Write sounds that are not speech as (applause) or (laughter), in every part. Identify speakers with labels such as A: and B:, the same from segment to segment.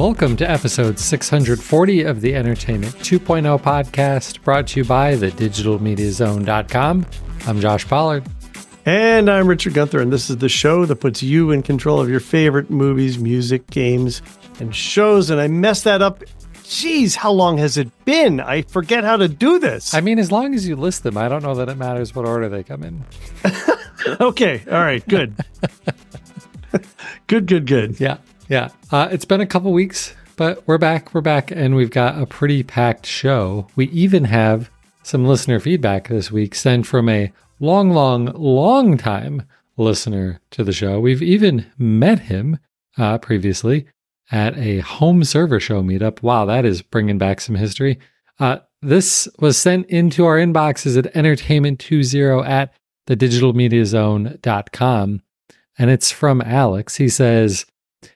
A: Welcome to episode 640 of the Entertainment 2.0 podcast brought to you by the digitalmediazone.com. I'm Josh Pollard.
B: And I'm Richard Gunther, and this is the show that puts you in control of your favorite movies, music, games, and shows. And I messed that up. Jeez, how long has it been? I forget how to do this.
A: I mean, as long as you list them, I don't know that it matters what order they come in. (laughs)
B: okay. All right. Good. (laughs) good, good, good.
A: Yeah. Yeah. Uh, it's been a couple weeks, but we're back. We're back, and we've got a pretty packed show. We even have some listener feedback this week sent from a long, long, long time listener to the show. We've even met him uh, previously at a home server show meetup. Wow, that is bringing back some history. Uh, this was sent into our inboxes at entertainment20 at thedigitalmediazone.com. And it's from Alex. He says,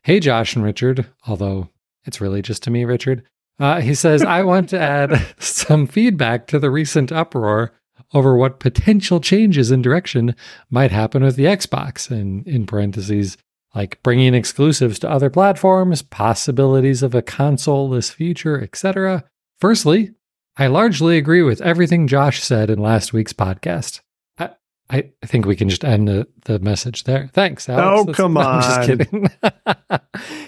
A: Hey, Josh and Richard, although it's really just to me, Richard. Uh, he says, I want to add (laughs) some feedback to the recent uproar over what potential changes in direction might happen with the Xbox, and in parentheses, like bringing exclusives to other platforms, possibilities of a console-less future, etc. Firstly, I largely agree with everything Josh said in last week's podcast. I, I think we can just end the, the message there. Thanks, Alex.
B: Oh, That's, come no, (laughs) on. I'm just kidding.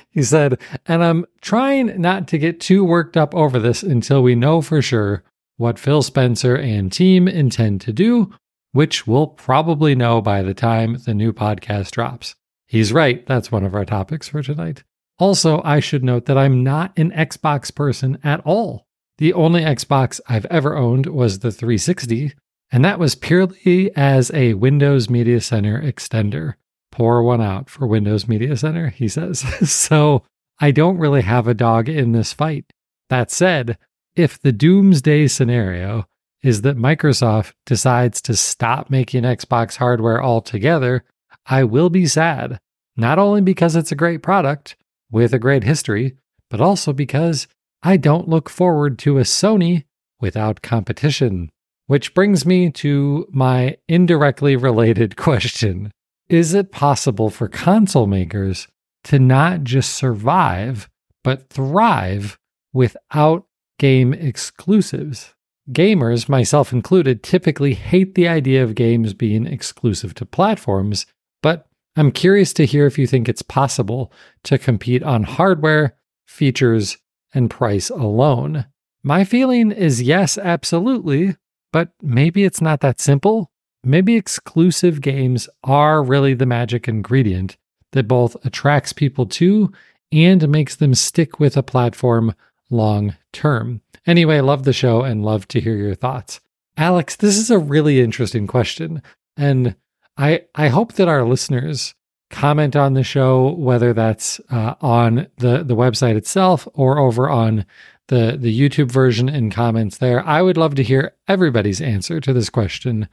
B: (laughs)
A: he said, and I'm trying not to get too worked up over this until we know for sure what Phil Spencer and team intend to do, which we'll probably know by the time the new podcast drops. He's right. That's one of our topics for tonight. Also, I should note that I'm not an Xbox person at all. The only Xbox I've ever owned was the 360, and that was purely as a Windows Media Center extender. Pour one out for Windows Media Center, he says. (laughs) so I don't really have a dog in this fight. That said, if the doomsday scenario is that Microsoft decides to stop making Xbox hardware altogether, I will be sad. Not only because it's a great product with a great history, but also because I don't look forward to a Sony without competition. Which brings me to my indirectly related (laughs) question Is it possible for console makers to not just survive, but thrive without game exclusives? Gamers, myself included, typically hate the idea of games being exclusive to platforms, but I'm curious to hear if you think it's possible to compete on hardware, features, and price alone. My feeling is yes, absolutely, but maybe it's not that simple. Maybe exclusive games are really the magic ingredient that both attracts people to and makes them stick with a platform long term. Anyway, love the show and love to hear your thoughts. Alex, this is a really interesting question. And I, I hope that our listeners comment on the show, whether that's uh, on the, the website itself or over on the the YouTube version in comments there. I would love to hear everybody's answer to this question.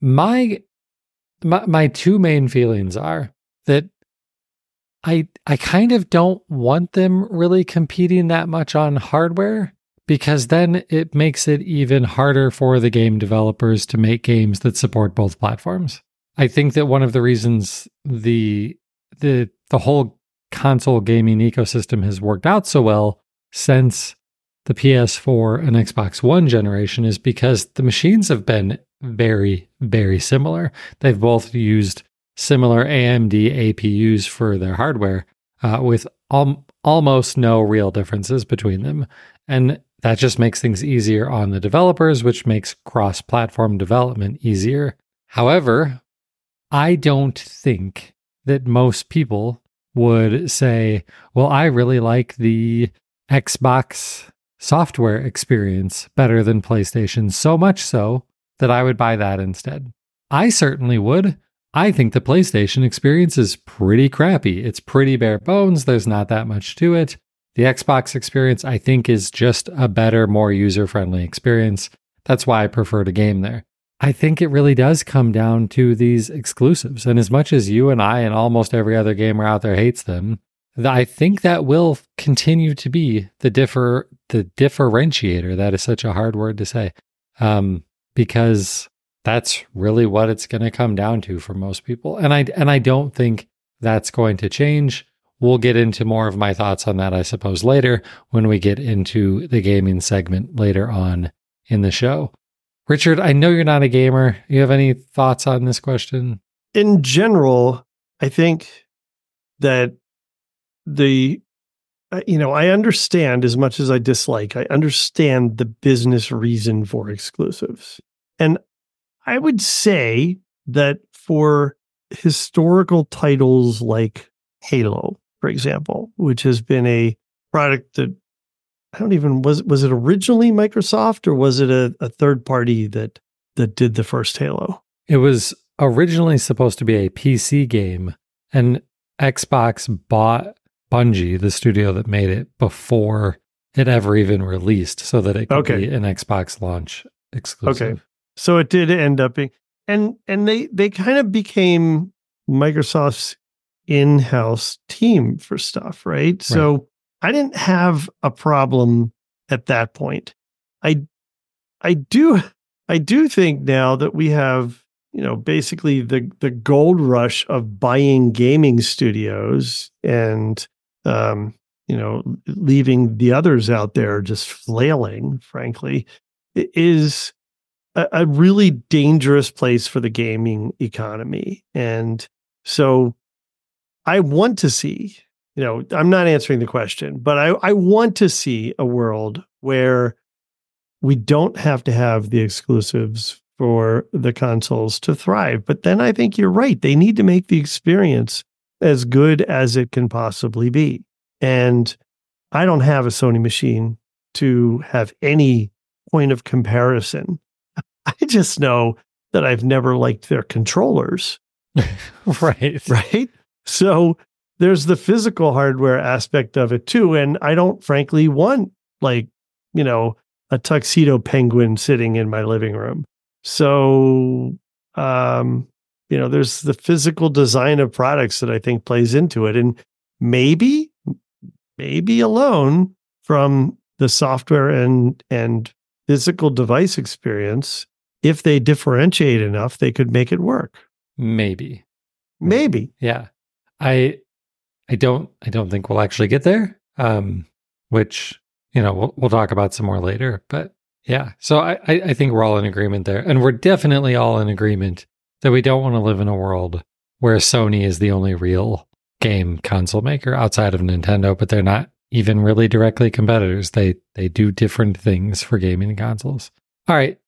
A: My my, my two main feelings are that I I kind of don't want them really competing that much on hardware because then it makes it even harder for the game developers to make games that support both platforms. I think that one of the reasons the the the whole console gaming ecosystem has worked out so well since the PS4 and Xbox One generation is because the machines have been very, very similar. They've both used similar AMD APUs for their hardware uh, with al- almost no real differences between them. And that just makes things easier on the developers, which makes cross platform development easier. However, I don't think that most people would say, well, I really like the Xbox software experience better than PlayStation, so much so that I would buy that instead. I certainly would. I think the PlayStation experience is pretty crappy. It's pretty bare bones, there's not that much to it. The Xbox experience, I think, is just a better, more user friendly experience. That's why I prefer to game there. I think it really does come down to these exclusives. And as much as you and I and almost every other gamer out there hates them, I think that will continue to be the differ the differentiator. That is such a hard word to say, um, because that's really what it's going to come down to for most people. And I and I don't think that's going to change. we'll get into more of my thoughts on that, I suppose, later when we get into the gaming segment later on in the show. Richard, I know you're not a gamer. You have any thoughts on this question?
B: In general, I think that the uh, you know, I understand as much as I dislike, I understand the business reason for exclusives. And I would say that for historical titles like Halo, for example, which has been a product that I don't even was was it originally Microsoft or was it a, a third party that that did the first Halo?
A: It was originally supposed to be a PC game, and Xbox bought Bungie, the studio that made it, before it ever even released, so that it could
B: Okay.
A: be an Xbox launch exclusive.
B: Okay. So it did end up being and and they they kind of became Microsoft's in-house team for stuff, right? So I didn't have a problem at that point. I I do I do think now that we have, you know, basically the the gold rush of buying gaming studios and um, you know, leaving the others out there just flailing, frankly, is a, a really dangerous place for the gaming economy. And so I want to see, you know, I'm not answering the question, but I, I want to see a world where we don't have to have the exclusives for the consoles to thrive. But then I think you're right. They need to make the experience as good as it can possibly be. And I don't have a Sony machine to have any point of comparison. (laughs) I just know that I've never liked their controllers, (laughs)
A: right. (laughs)
B: right? So there's the physical hardware aspect of it too. And I don't frankly want like, you know, a tuxedo penguin sitting in my living room. So um, you know, there's the physical design of products that I think plays into it. And maybe, maybe alone from the software and and physical device experience, if they differentiate enough, they could make it work.
A: Maybe.
B: Maybe.
A: Yeah. I I don't I don't think we'll actually get there. Um which, you know, we'll we'll talk about some more later. But yeah. So I, I I think we're all in agreement there. And we're definitely all in agreement that we don't want to live in a world where Sony is the only real game console maker outside of Nintendo, but they're not even really directly competitors. They they do different things for gaming consoles. All right.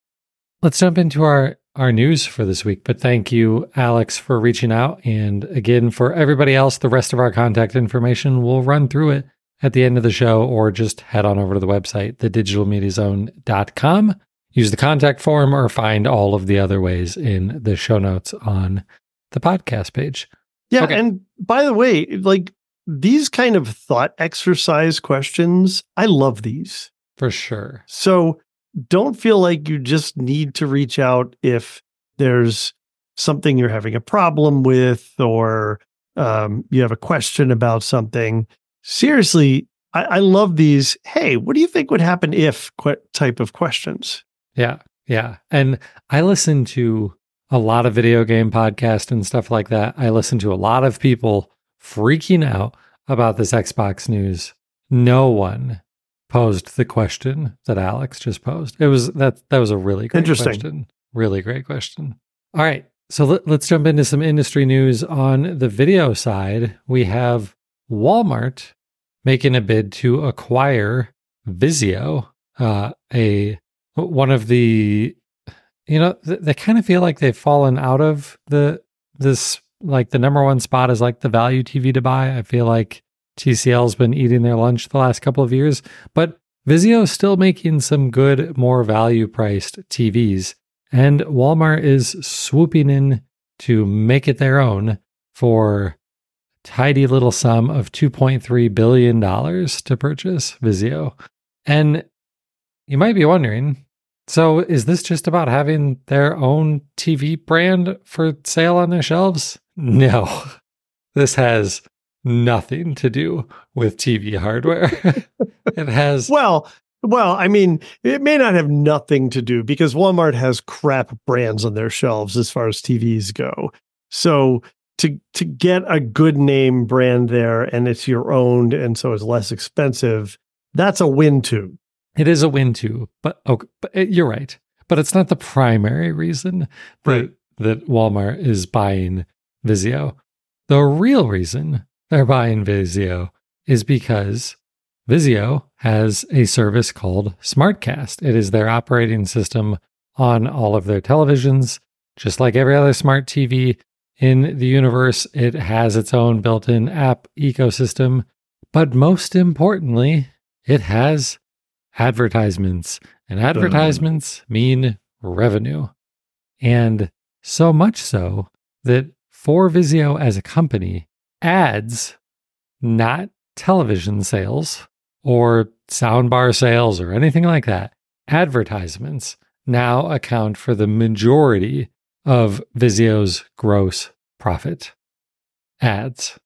A: Let's jump into our our news for this week. But thank you, Alex, for reaching out. And again, for everybody else, the rest of our contact information, we'll run through it at the end of the show or just head on over to the website, thedigitalmediazone.com. Use the contact form or find all of the other ways in the show notes on the podcast page.
B: Yeah.
A: Okay.
B: And by the way, like these kind of thought exercise questions, I love these.
A: For sure.
B: So don't feel like you just need to reach out if there's something you're having a problem with or um, you have a question about something. Seriously, I, I love these. Hey, what do you think would happen if que- type of questions?
A: Yeah. Yeah. And I listen to a lot of video game podcasts and stuff like that. I listen to a lot of people freaking out about this Xbox news. No one posed the question that Alex just posed. It was that that was a really great
B: Interesting.
A: question. Really great question. All right. So let, let's jump into some industry news on the video side. We have Walmart making a bid to acquire Vizio, uh, a one of the you know th- they kind of feel like they've fallen out of the this like the number one spot is like the value TV to buy. I feel like TCL's been eating their lunch the last couple of years, but Vizio is still making some good, more value priced TVs, and Walmart is swooping in to make it their own for tidy little sum of 2.3 billion dollars to purchase Vizio. And you might be wondering, so is this just about having their own TV brand for sale on their shelves? No. (laughs) This has nothing to do with TV hardware. (laughs) it has (laughs)
B: Well, well, I mean, it may not have nothing to do because Walmart has crap brands on their shelves as far as TVs go. So to to get a good name brand there and it's your owned and so it's less expensive, that's a win too.
A: It is a win too, but okay, but it, you're right. But it's not the primary reason that,
B: Right.
A: that Walmart is buying Vizio. The real reason they're buying Vizio is because Vizio has a service called SmartCast. It is their operating system on all of their televisions, just like every other smart TV in the universe. It has its own built in app ecosystem. But most importantly, it has advertisements, and advertisements mean revenue. And so much so that for Vizio as a company, ads, not television sales or soundbar sales or anything like that, advertisements now account for the majority of Vizio's gross profit. Ads.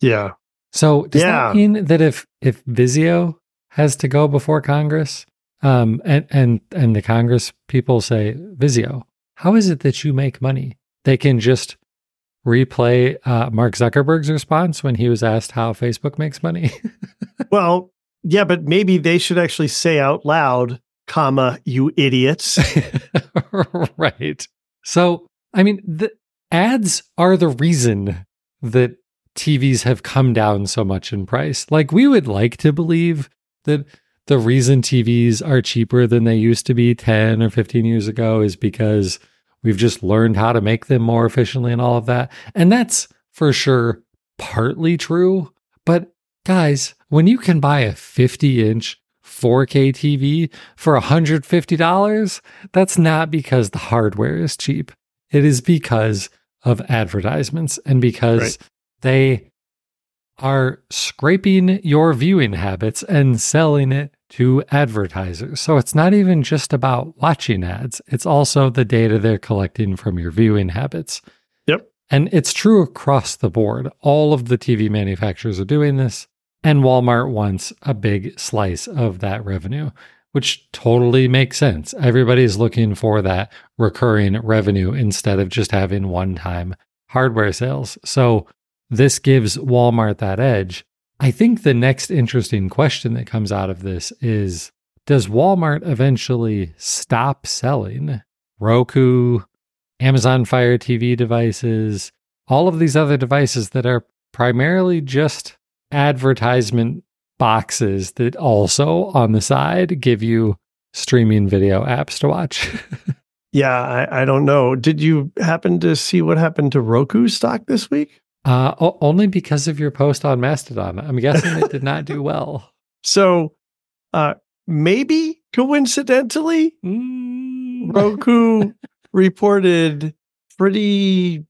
B: Yeah.
A: So does
B: Yeah.
A: that mean that if if Vizio has to go before Congress, um, and and and the Congress people say Vizio, how is it that you make money? They can just replay uh, Mark Zuckerberg's response when he was asked how Facebook makes money. (laughs)
B: Well, yeah, but maybe they should actually say out loud, comma, you idiots. (laughs)
A: right. So, I mean, the ads are the reason that TVs have come down so much in price. Like, we would like to believe that the reason TVs are cheaper than they used to be 10 or 15 years ago is because we've just learned how to make them more efficiently and all of that. And that's for sure partly true. But guys, when you can buy a 50 inch 4K TV for $150, that's not because the hardware is cheap. It is because of advertisements and because
B: Right.
A: they are scraping your viewing habits and selling it to advertisers. So it's not even just about watching ads, it's also the data they're collecting from your viewing habits.
B: Yep.
A: And it's true across the board. All of the TV manufacturers are doing this, and Walmart wants a big slice of that revenue, which totally makes sense. Everybody's looking for that recurring revenue instead of just having one time hardware sales. So this gives Walmart that edge. I think the next interesting question that comes out of this is Does Walmart eventually stop selling Roku, Amazon Fire TV devices, all of these other devices that are primarily just advertisement boxes that also on the side give you streaming video apps to watch? (laughs)
B: yeah, I, I don't know. Did you happen to see what happened to Roku stock this week?
A: Uh, o- only because of your post on Mastodon. I'm guessing it did not do (laughs) well.
B: So, uh, maybe coincidentally,
A: Mm.
B: Roku (laughs) reported pretty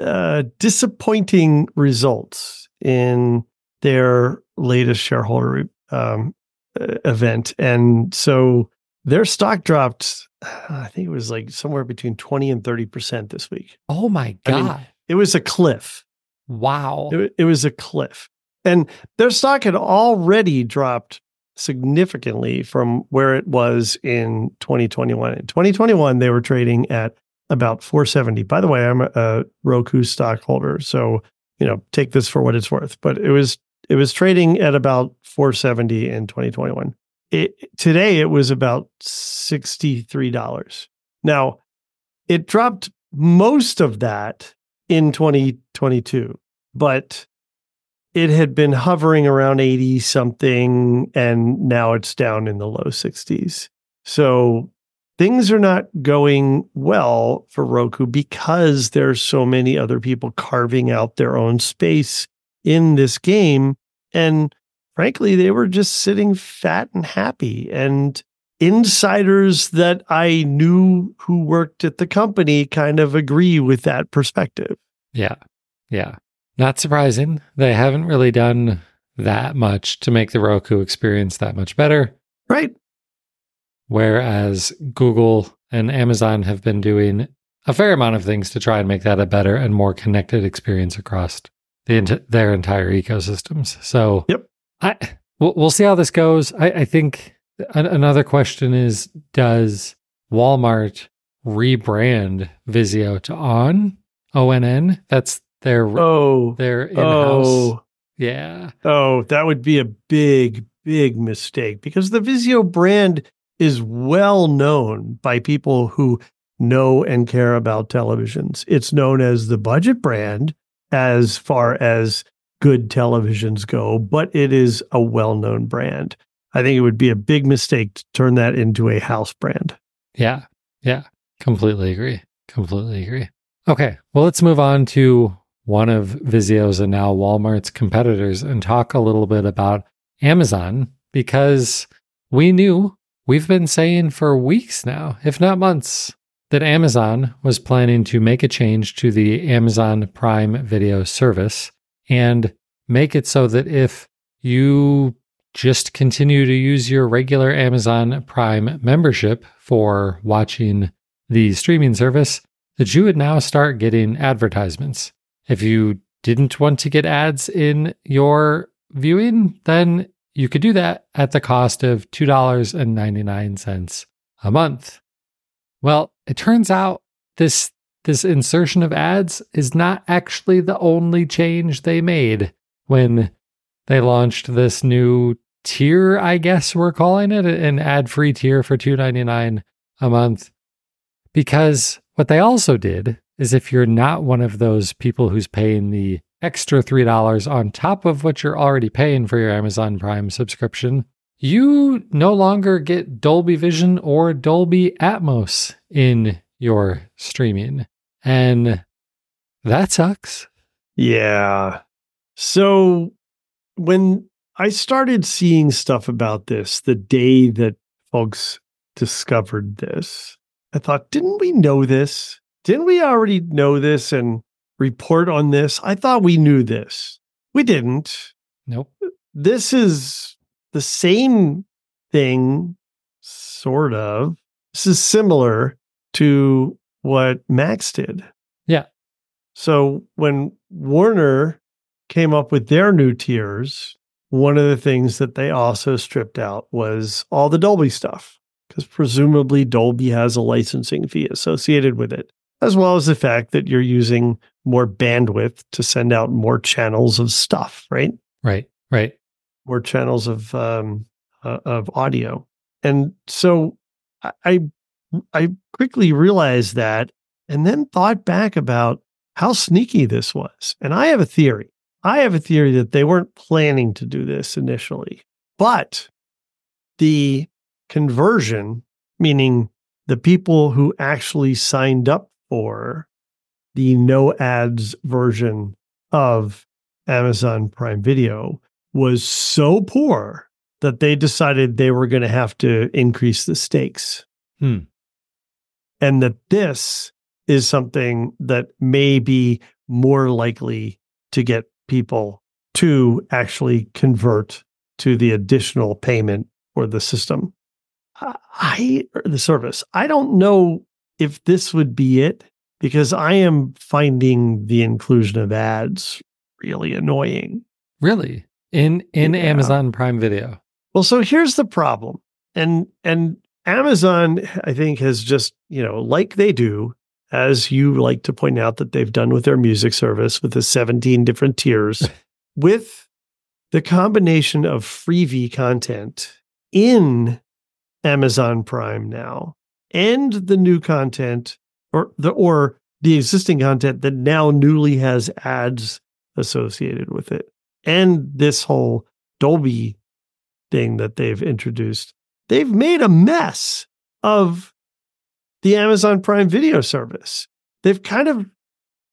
B: uh, disappointing results in their latest shareholder um, event. And so their stock dropped, I think it was like somewhere between 20 and 30% this week.
A: Oh my
B: I mean,
A: God.
B: It was a cliff.
A: Wow.
B: It, it was a cliff. And their stock had already dropped significantly from where it was in 2021. In 2021, they were trading at about 470. By the way, I'm a, Roku stockholder, so you know, take this for what it's worth. But it was it was trading at about 470 in 2021. It, today it was about $63. Now, it dropped most of that in 2022, but it had been hovering around 80 something and now it's down in the low 60s. So things are not going well for Roku because there's so many other people carving out their own space in this game and frankly they were just sitting fat and happy and insiders that I knew who worked at the company kind of agree with that perspective.
A: Yeah. Yeah. Not surprising. They haven't really done that much to make the Roku experience that much better.
B: Right?
A: Whereas Google and Amazon have been doing a fair amount of things to try and make that a better and more connected experience across the ent- their entire ecosystems. So,
B: Yep.
A: I we'll, we'll see how this goes. I, I think another question is: Does Walmart rebrand Vizio to On ONN? That's their
B: Oh,
A: their in-house.
B: oh,
A: Yeah.
B: oh, that would be a big, big mistake because the Vizio brand is well known by people who know and care about televisions. It's known as the budget brand as far as good televisions go, but it is a well known brand. I think it would be a big mistake to turn that into a house brand.
A: Yeah. Yeah. Completely agree. Completely agree. Okay. Well, let's move on to one of Vizio's and now Walmart's competitors and talk a little bit about Amazon because we knew we've been saying for weeks now, if not months, that Amazon was planning to make a change to the Amazon Prime Video service and make it so that if you just continue to use your regular Amazon Prime membership for watching the streaming service, that you would now start getting advertisements. If you didn't want to get ads in your viewing, then you could do that at the cost of $2.99 a month. Well, it turns out this this insertion of ads is not actually the only change they made when they launched this new tier, I guess we're calling it, an ad-free tier for $2.99 a month. Because what they also did is if you're not one of those people who's paying the extra $3 on top of what you're already paying for your Amazon Prime subscription, you no longer get Dolby Vision or Dolby Atmos in your streaming. And that sucks.
B: Yeah. So when I started seeing stuff about this the day that folks discovered this, I thought, didn't we know this? Didn't we already know this and report on this? I thought we knew this. We didn't.
A: Nope.
B: This is the same thing, sort of. This is similar to what Max did.
A: Yeah.
B: So when Warner came up with their new tiers, one of the things that they also stripped out was all the Dolby stuff, because presumably Dolby has a licensing fee associated with it, as well as the fact that you're using more bandwidth to send out more channels of stuff, right?
A: Right. Right.
B: More channels of um, uh, of audio, and so I- I I quickly realized that, and then thought back about how sneaky this was, and I have a theory. I have a theory that they weren't planning to do this initially, but the conversion, meaning the people who actually signed up for the no ads version of Amazon Prime Video, was so poor that they decided they were going to have to increase the stakes.
A: Hmm.
B: And that this is something that may be more likely to get people to actually convert to the additional payment for the system. I or the service. I don't know if this would be it because I am finding the inclusion of ads really annoying.
A: Really? In in
B: Yeah.
A: Amazon Prime Video.
B: Well, so here's the problem. And and Amazon I think has just, you know, like they do as you like to point out that they've done with their music service with the 17 different tiers (laughs) with the combination of Freevee content in Amazon Prime now and the new content or the or the existing content that now newly has ads associated with it and this whole Dolby thing that they've introduced they've made a mess of the Amazon Prime video service. They've kind of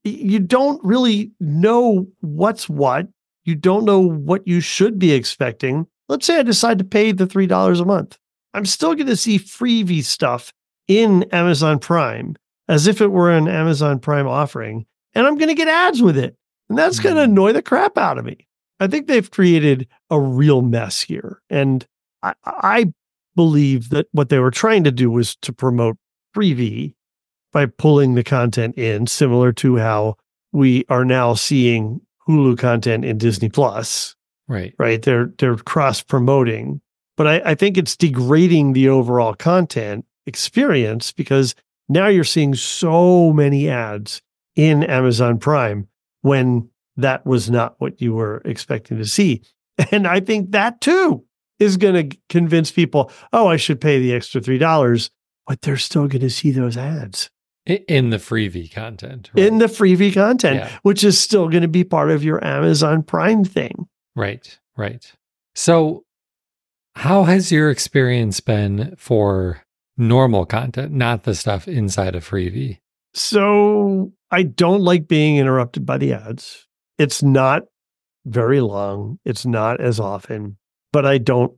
B: you don't really know what's what. You don't know what you should be expecting. Let's say i decide to pay the $3 a month. I'm still going to see Freevee stuff in amazon prime as if it were an amazon prime offering and i'm going to get ads with it. And that's going to
A: hmm.
B: annoy the crap out of me. I think they've created a real mess here and i, I believe that what they were trying to do was to promote Freevee by pulling the content in, similar to how we are now seeing Hulu content in Disney Plus,
A: Right.
B: right? They're they're cross promoting, but I, I think it's degrading the overall content experience because now you're seeing so many ads in Amazon Prime when that was not what you were expecting to see. (laughs) And I think that too is going to convince people, oh, I should pay the extra $3, but they're still going to see those ads
A: in the Freevee content.
B: Right? In the Freevee content, yeah. which is still going to be part of your Amazon Prime thing.
A: Right, right. So, how has your experience been for normal content, not the stuff inside of Freevee?
B: So, I don't like being interrupted by the ads. It's not very long, it's not as often, but I don't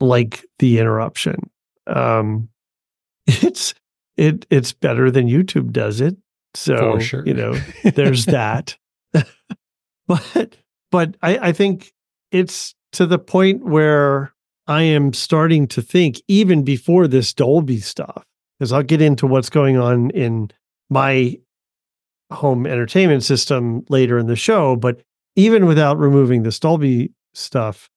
B: like the interruption. Um, it's it it's better than YouTube does it. So sure. you know, (laughs) there's that. (laughs) but but I, I think it's to the point where I am starting to think, even before this Dolby stuff, because I'll get into what's going on in my home entertainment system later in the show. But even without removing the Dolby stuff,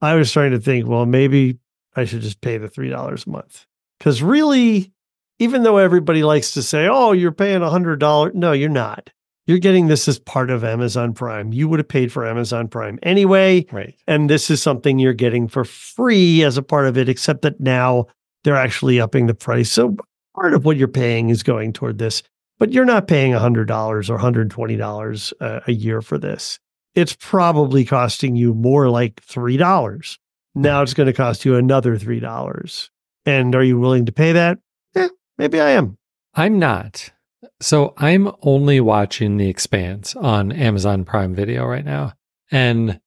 B: I was trying to think, well, maybe I should just pay the $3 a month. Because really, even though everybody likes to say, oh, you're paying $100, no, you're not. You're getting this as part of Amazon Prime. You would have paid for Amazon Prime anyway.
A: Right.
B: And this is something you're getting for free as a part of it, except that now they're actually upping the price. So part of what you're paying is going toward this, but you're not paying $100 or $120 a, uh, a year for this. It's probably costing you more like $3. Now it's going to cost you another $3. And are you willing to pay that? Eh, maybe I am.
A: I'm not. So I'm only watching The Expanse on Amazon Prime Video right now. And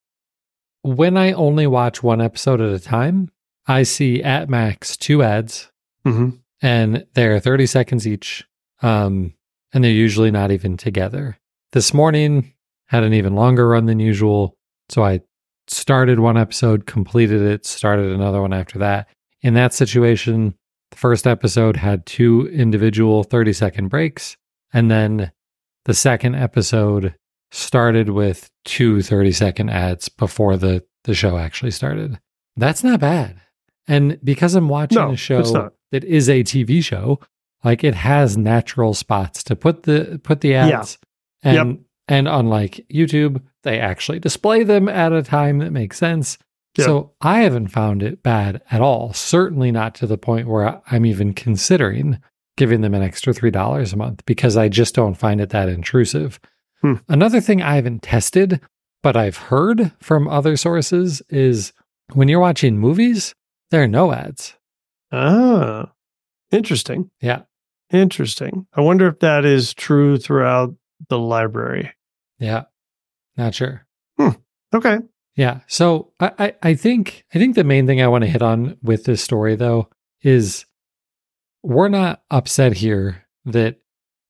A: when I only watch one episode at a time, I see at max two ads, mm-hmm. and they're 30 seconds each. Um, and they're usually not even together. This morning had an even longer run than usual. So I started one episode, completed it, started another one after that. In that situation, the first episode had two individual 30 second breaks. And then the second episode started with two 30 second ads before the, the show actually started. That's not bad. And because I'm watching no, a show that is a TV show, like it has natural spots to put the put the ads. Yeah. And yep. and unlike YouTube, they actually display them at a time that makes sense. So I haven't found it bad at all. Certainly not to the point where I'm even considering giving them an extra $3 a month because I just don't find it that intrusive. Hmm. Another thing I haven't tested, but I've heard from other sources is when you're watching movies, there are no ads.
B: Ah, interesting.
A: Yeah.
B: Interesting. I wonder if that is true throughout the library.
A: Yeah. Not sure.
B: Hmm. Okay.
A: Yeah. So I, I, I think I think the main thing I want to hit on with this story though is we're not upset here that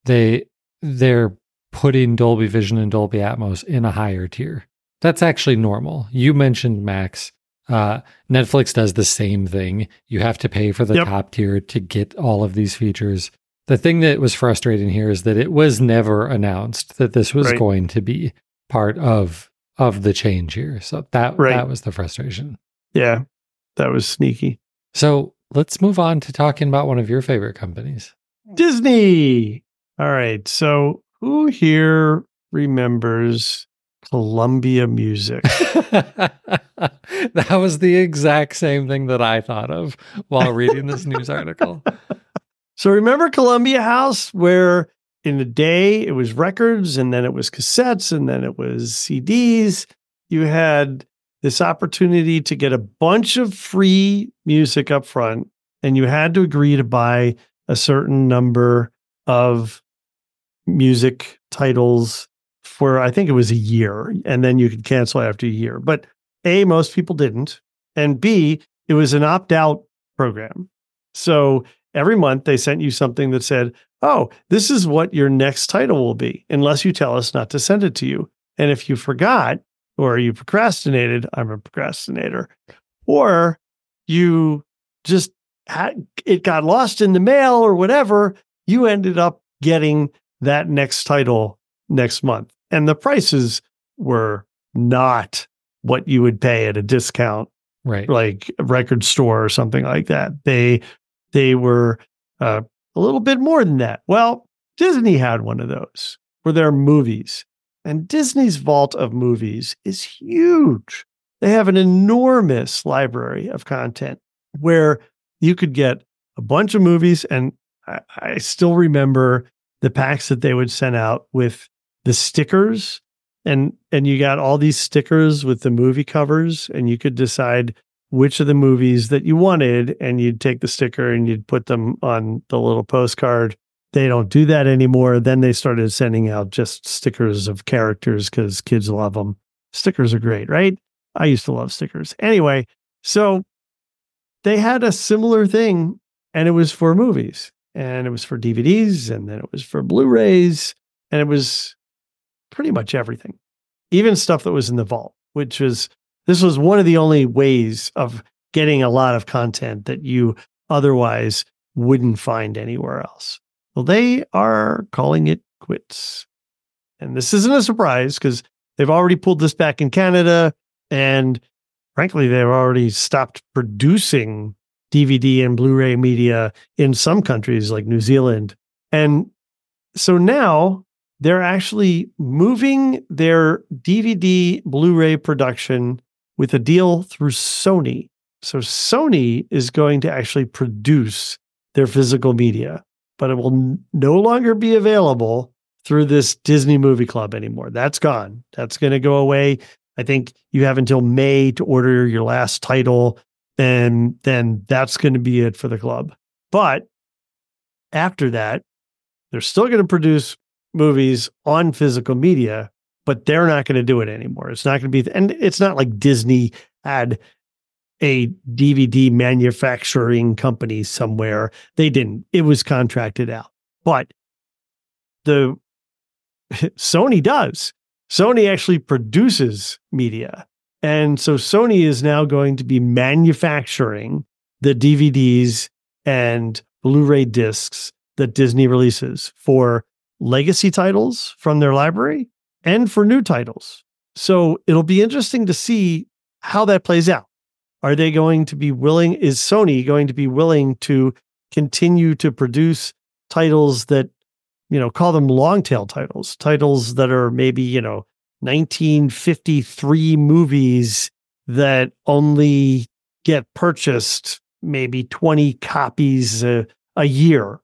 A: they they're putting Dolby Vision and Dolby Atmos in a higher tier. That's actually normal. You mentioned Max. Uh, Netflix does the same thing. You have to pay for the yep. top tier to get all of these features. The thing that was frustrating here is that it was never announced that this was right. going to be part of of the change here. So that right. that was the frustration.
B: Yeah. That was sneaky.
A: So let's move on to talking about one of your favorite companies.
B: Disney. All right. So who here remembers Columbia Music? (laughs)
A: that was the exact same thing that I thought of while reading this news article. (laughs)
B: So remember Columbia House where in the day it was records and then it was cassettes and then it was CDs. You had this opportunity to get a bunch of free music up front and you had to agree to buy a certain number of music titles for I think it was a year and then you could cancel after a year. But A most people didn't and B it was an opt-out program. So every month they sent you something that said, oh, this is what your next title will be, unless you tell us not to send it to you. And if you forgot or you procrastinated, I'm a procrastinator, or you just had, it got lost in the mail or whatever, you ended up getting that next title next month. And the prices were not what you would pay at a discount,
A: right?
B: Like a record store or something like that. They they were uh, a little bit more than that. Well, Disney had one of those for their movies. And Disney's vault of movies is huge. They have an enormous library of content where you could get a bunch of movies. And I, I still remember the packs that they would send out with the stickers and and you got all these stickers with the movie covers and you could decide which of the movies that you wanted and you'd take the sticker and you'd put them on the little postcard. They don't do that anymore. Then they started sending out just stickers of characters because kids love them stickers are great right? I used to love stickers. Anyway so they had a similar thing and it was for movies. And it was for dvds and then it was for blu-rays and it was pretty much everything, even stuff that was in the vault, which was this was one of the only ways of getting a lot of content that you otherwise wouldn't find anywhere else. Well, they are calling it quits. And this isn't a surprise because they've already pulled this back in Canada. And frankly, they've already stopped producing DVD and Blu ray media in some countries like New Zealand. And so now they're actually moving their DVD Blu ray production with a deal through Sony. So Sony is going to actually produce their physical media, but it will no longer be available through this Disney Movie Club anymore. That's gone. That's going to go away. I think you have until May to order your last title, and then that's going to be it for the club. But after that, they're still going to produce movies on physical media, but they're not going to do it anymore. It's not going to be, and it's not like Disney had a DVD manufacturing company somewhere. They didn't. It was contracted out. But the (laughs) Sony does. Sony actually produces media. And so Sony is now going to be manufacturing the DVDs and Blu ray discs that Disney releases for legacy titles from their library and for new titles. So it'll be interesting to see how that plays out. Are they going to be willing? Is Sony going to be willing to continue to produce titles that, you know, call them long tail titles, titles that are maybe, you know, 1953 movies that only get purchased maybe 20 copies a, a year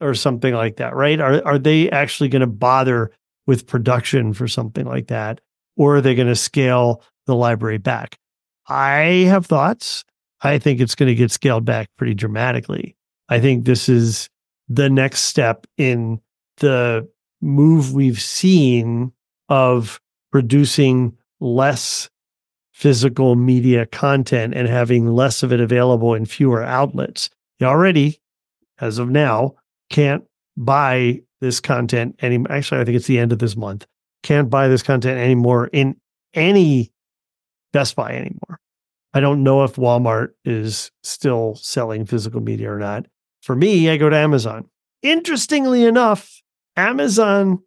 B: or something like that, right? Are are they actually going to bother with production for something like that, or are they going to scale the library back? I have thoughts. I think it's going to get scaled back pretty dramatically. I think this is the next step in the move we've seen of producing less physical media content and having less of it available in fewer outlets. You already, as of now, can't buy this content any actually I think it's the end of this month. Can't buy this content anymore in any Best Buy anymore. I don't know if Walmart is still selling physical media or not. For me, I go to Amazon. Interestingly enough, Amazon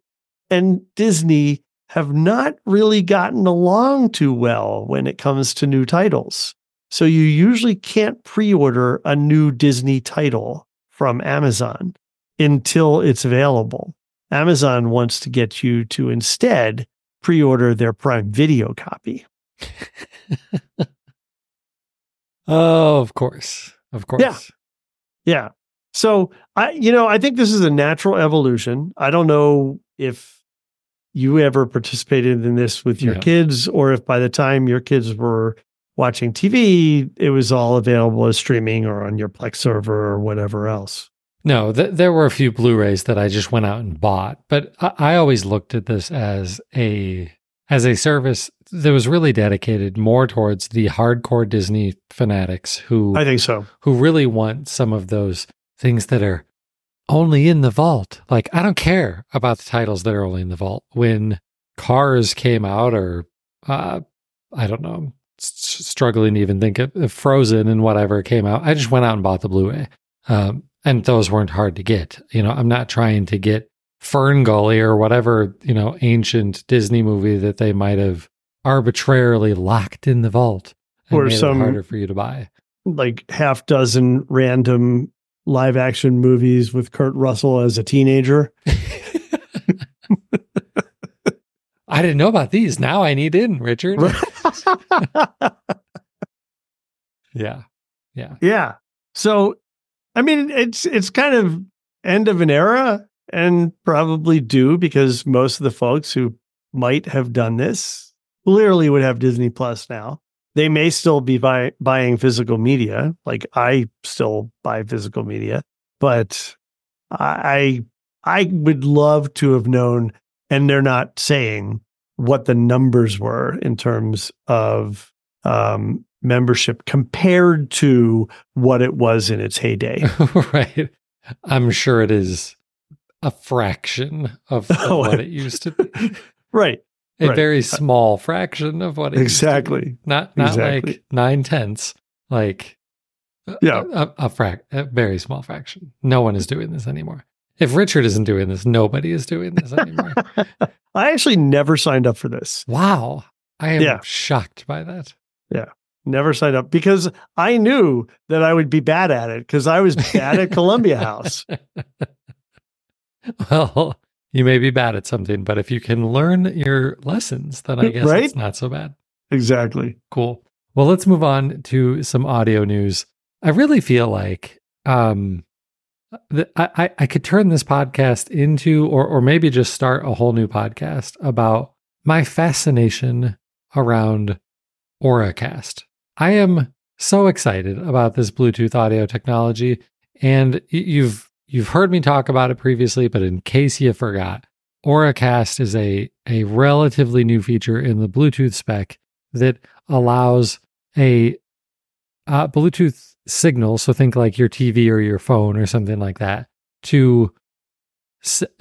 B: and Disney have not really gotten along too well when it comes to new titles. So you usually can't pre order a new Disney title from Amazon until it's available. Amazon wants to get you to instead pre order their Prime Video copy. (laughs)
A: oh, of course. Of course.
B: Yeah. Yeah. So I, you know, I think this is a natural evolution. I don't know if you ever participated in this with your yeah. kids or if by the time your kids were watching TV, it was all available as streaming or on your Plex server or whatever else.
A: No, th- there were a few Blu-rays that I just went out and bought, but I-, I always looked at this as a as a service that was really dedicated more towards the hardcore Disney fanatics who
B: I think so,
A: who really want some of those things that are only in the vault. Like I don't care about the titles that are only in the vault. When Cars came out, or uh, I don't know, struggling to even think of Frozen and whatever came out, I just went out and bought the Blu-ray. Um, and those weren't hard to get. You know, I'm not trying to get Fern Gully or whatever, you know, ancient Disney movie that they might have arbitrarily locked in the vault
B: or some
A: harder for you to buy.
B: Like half dozen random live action movies with Kurt Russell as a teenager. (laughs) (laughs)
A: I didn't know about these. Now I need in, Richard. (laughs) yeah. Yeah.
B: Yeah. So, I mean, it's it's kind of end of an era and probably due because most of the folks who might have done this clearly would have Disney Plus now. They may still be buy, buying physical media, like I still buy physical media, but I I would love to have known, and they're not saying what the numbers were in terms of um, membership compared to what it was in its heyday. (laughs)
A: right. I'm sure it is a fraction of, (laughs) of oh, what it used to be. (laughs)
B: right.
A: A right. very small fraction of what it
B: exactly.
A: Not not exactly. like nine tenths. Like
B: yeah,
A: a, a, a, frac- a very small fraction. No one is doing this anymore. If Richard isn't doing this, nobody is doing this anymore.
B: I actually never signed up for this.
A: Wow. I am yeah. shocked by that.
B: Yeah. Never signed up because I knew that I would be bad at it because I was bad at Columbia House. (laughs)
A: Well, you may be bad at something, but if you can learn your lessons, then I guess right? it's not so bad.
B: Exactly.
A: Cool. Well, let's move on to some audio news. I really feel like um, I, I could turn this podcast into, or, or maybe just start a whole new podcast about my fascination around Auracast. I am so excited about this Bluetooth audio technology, and you've you've heard me talk about it previously, but in case you forgot, Auracast is a a relatively new feature in the Bluetooth spec that allows a uh, Bluetooth signal, so think like your TV or your phone or something like that, to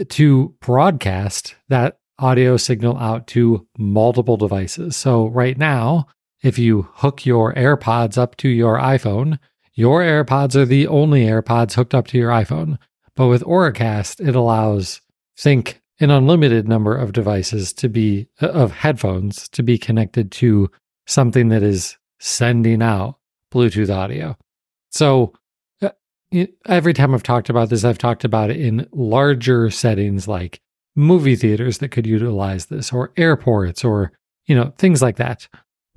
A: to broadcast that audio signal out to multiple devices. So right now, if you hook your AirPods up to your iPhone, your AirPods are the only AirPods hooked up to your iPhone. But with Auracast, it allows think an unlimited number of devices to be of headphones to be connected to something that is sending out Bluetooth audio. So uh, every time I've talked about this, I've talked about it in larger settings like movie theaters that could utilize this or airports or, you know, things like that.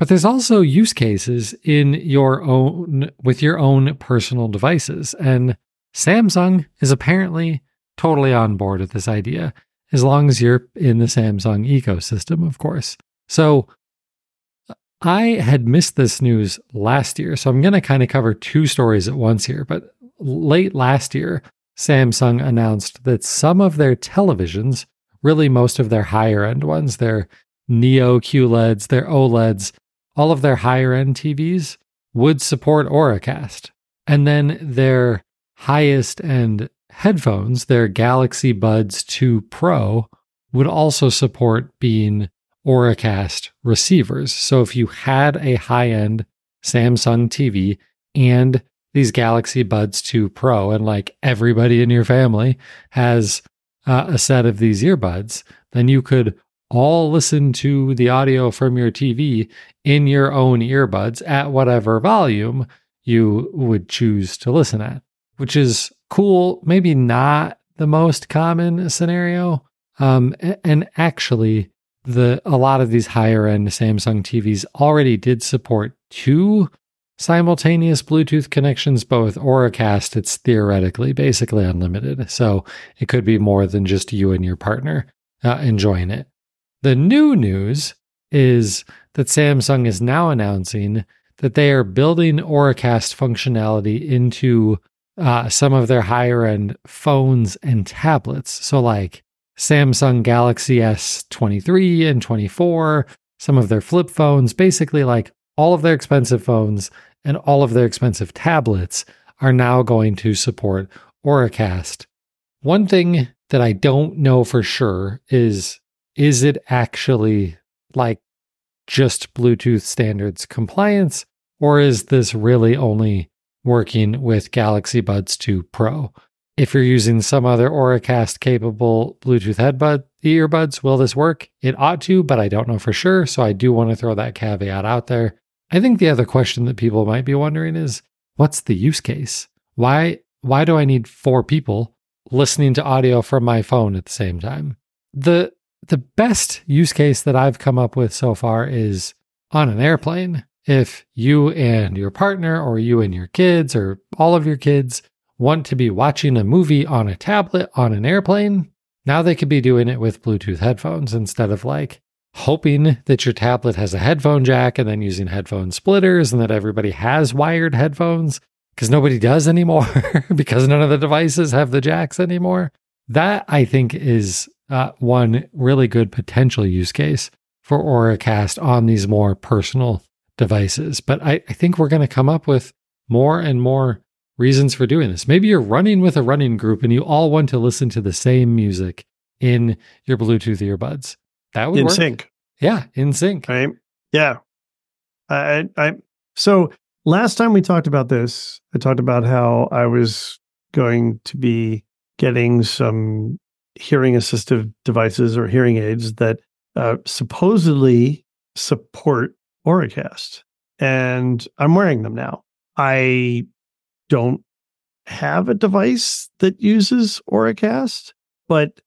A: But there's also use cases in your own with your own personal devices and Samsung is apparently totally on board with this idea as long as you're in the Samsung ecosystem, of course. So uh, I had missed this news last year, so I'm going to kind of cover two stories at once here. But late last year, Samsung announced that some of their televisions, really most of their higher end ones, their Neo QLEDs, their OLEDs, all of their higher end TVs would support Auracast. And then their highest end headphones, their Galaxy Buds 2 Pro, would also support being Auracast receivers. So if you had a high end Samsung TV and these Galaxy Buds 2 Pro, and like everybody in your family has uh, a set of these earbuds, then you could all listen to the audio from your TV in your own earbuds at whatever volume you would choose to listen at, which is cool. Maybe not the most common scenario. Um, and actually, the a lot of these higher end Samsung TVs already did support two simultaneous Bluetooth connections, both Auracast, it's theoretically basically unlimited. So it could be more than just you and your partner uh, enjoying it. The new news is that Samsung is now announcing that they are building Auracast functionality into uh, some of their higher end phones and tablets. So, like Samsung Galaxy S23 and 24, some of their flip phones, basically like all of their expensive phones and all of their expensive tablets are now going to support Auracast. One thing that I don't know for sure is is it actually like just Bluetooth standards compliance or is this really only working with Galaxy Buds 2 Pro? If you're using some other Auracast capable Bluetooth headbud earbuds, will this work? It ought to, but I don't know for sure. So I do want to throw that caveat out there. I think the other question that people might be wondering is what's the use case? Why why do I need four people listening to audio from my phone at the same time? The the best use case that I've come up with so far is on an airplane. If you and your partner, or you and your kids, or all of your kids want to be watching a movie on a tablet on an airplane, now they could be doing it with Bluetooth headphones instead of like hoping that your tablet has a headphone jack and then using headphone splitters and that everybody has wired headphones because nobody does anymore (laughs) because none of the devices have the jacks anymore. That I think is uh, one really good potential use case for Auracast on these more personal devices. But I, I think we're going to come up with more and more reasons for doing this. Maybe you're running with a running group and you all want to listen to the same music in your Bluetooth earbuds. That would
B: in
A: work.
B: sync.
A: Yeah, in sync.
B: Right. Yeah. I, I, so last time we talked about this, I talked about how I was going to be getting some hearing assistive devices or hearing aids that uh, supposedly support Auracast. And I'm wearing them now. I don't have a device that uses Auracast, but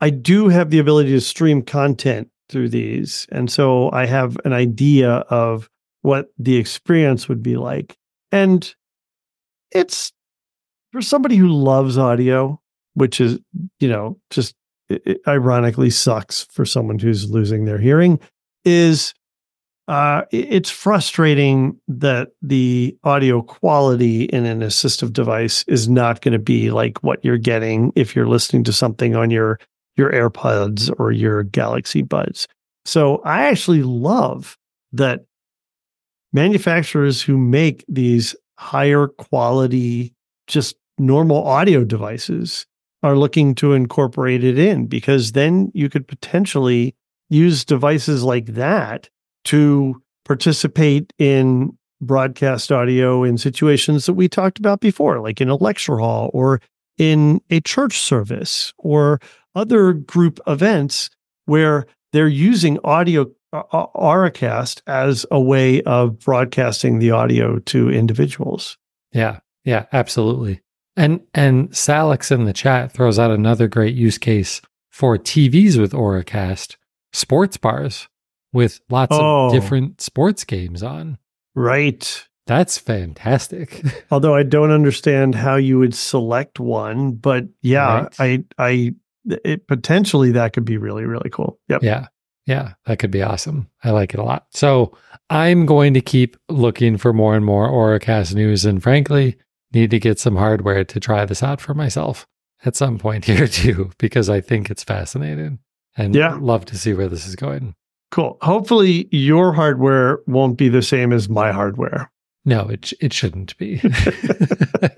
B: I do have the ability to stream content through these. And so I have an idea of what the experience would be like. And it's for somebody who loves audio, which is, you know, just ironically sucks for someone who's losing their hearing, is uh, it's frustrating that the audio quality in an assistive device is not going to be like what you're getting if you're listening to something on your your AirPods or your Galaxy Buds. So I actually love that manufacturers who make these higher quality, just normal audio devices are looking to incorporate it in because then you could potentially use devices like that to participate in broadcast audio in situations that we talked about before, like in a lecture hall or in a church service or other group events where they're using audio uh, Auracast as a way of broadcasting the audio to individuals.
A: Yeah, yeah, absolutely. And and Salix in the chat throws out another great use case for TVs with Auracast, sports bars with lots
B: Oh.
A: of different sports games on.
B: Right.
A: That's fantastic. (laughs)
B: Although I don't understand how you would select one, but yeah,
A: Right.
B: I I it potentially that could be really really cool. Yep.
A: yeah. Yeah, that could be awesome. I like it a lot. So I'm going to keep looking for more and more Auracast news and frankly, need to get some hardware to try this out for myself at some point (laughs) here too, because I think it's fascinating and
B: Yeah.
A: love to see where this is going.
B: Cool. Hopefully your hardware won't be the same as my hardware.
A: No, it it shouldn't be. (laughs)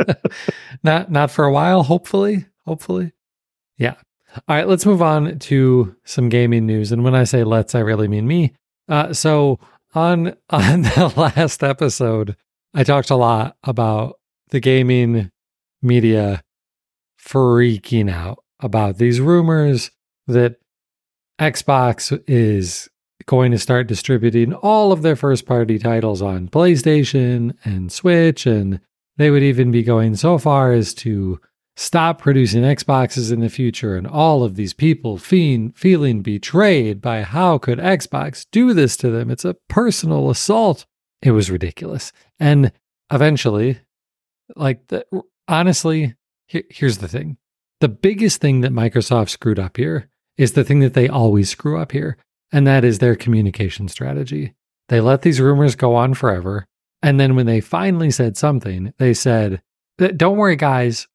A: (laughs) not not for a while. Hopefully, hopefully, yeah. All right, let's move on to some gaming news. And when I say let's, I really mean me. Uh, so on on the last episode, I talked a lot about the gaming media freaking out about these rumors that Xbox is going to start distributing all of their first party titles on PlayStation and Switch. And they would even be going so far as to stop producing Xboxes in the future. And all of these people feeling, feeling betrayed by how could Xbox do this to them? It's a personal assault. It was ridiculous. And eventually, like, the, honestly, here, here's the thing the biggest thing that Microsoft screwed up here is the thing that they always screw up here and that is their communication strategy. They let these rumors go on forever. And then when they finally said something, they said, Don't worry, guys,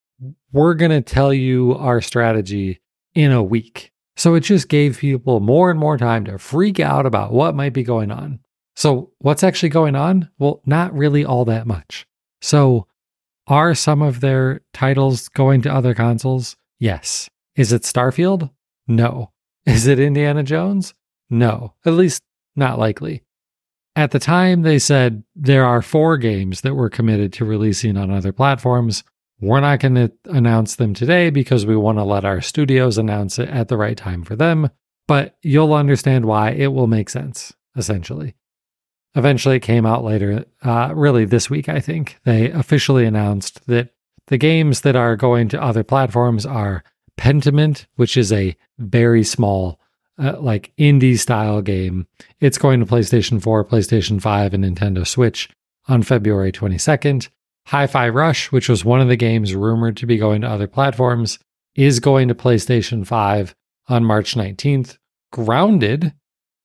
A: we're going to tell you our strategy in a week. So it just gave people more and more time to freak out about what might be going on. So, what's actually going on? Well, not really all that much. So, are some of their titles going to other consoles? Yes. Is it Starfield? No. Is it Indiana Jones? No, at least not likely. At the time, they said there are four games that we're committed to releasing on other platforms. We're not going to announce them today because we want to let our studios announce it at the right time for them, but you'll understand why it will make sense, essentially. Eventually, it came out later, uh, really this week, I think. They officially announced that the games that are going to other platforms are Pentiment, which is a very small uh, like indie style game. It's going to PlayStation 4, PlayStation 5, and Nintendo Switch on February 22nd. Hi Fi Rush, which was one of the games rumored to be going to other platforms, is going to PlayStation 5 on March 19th. Grounded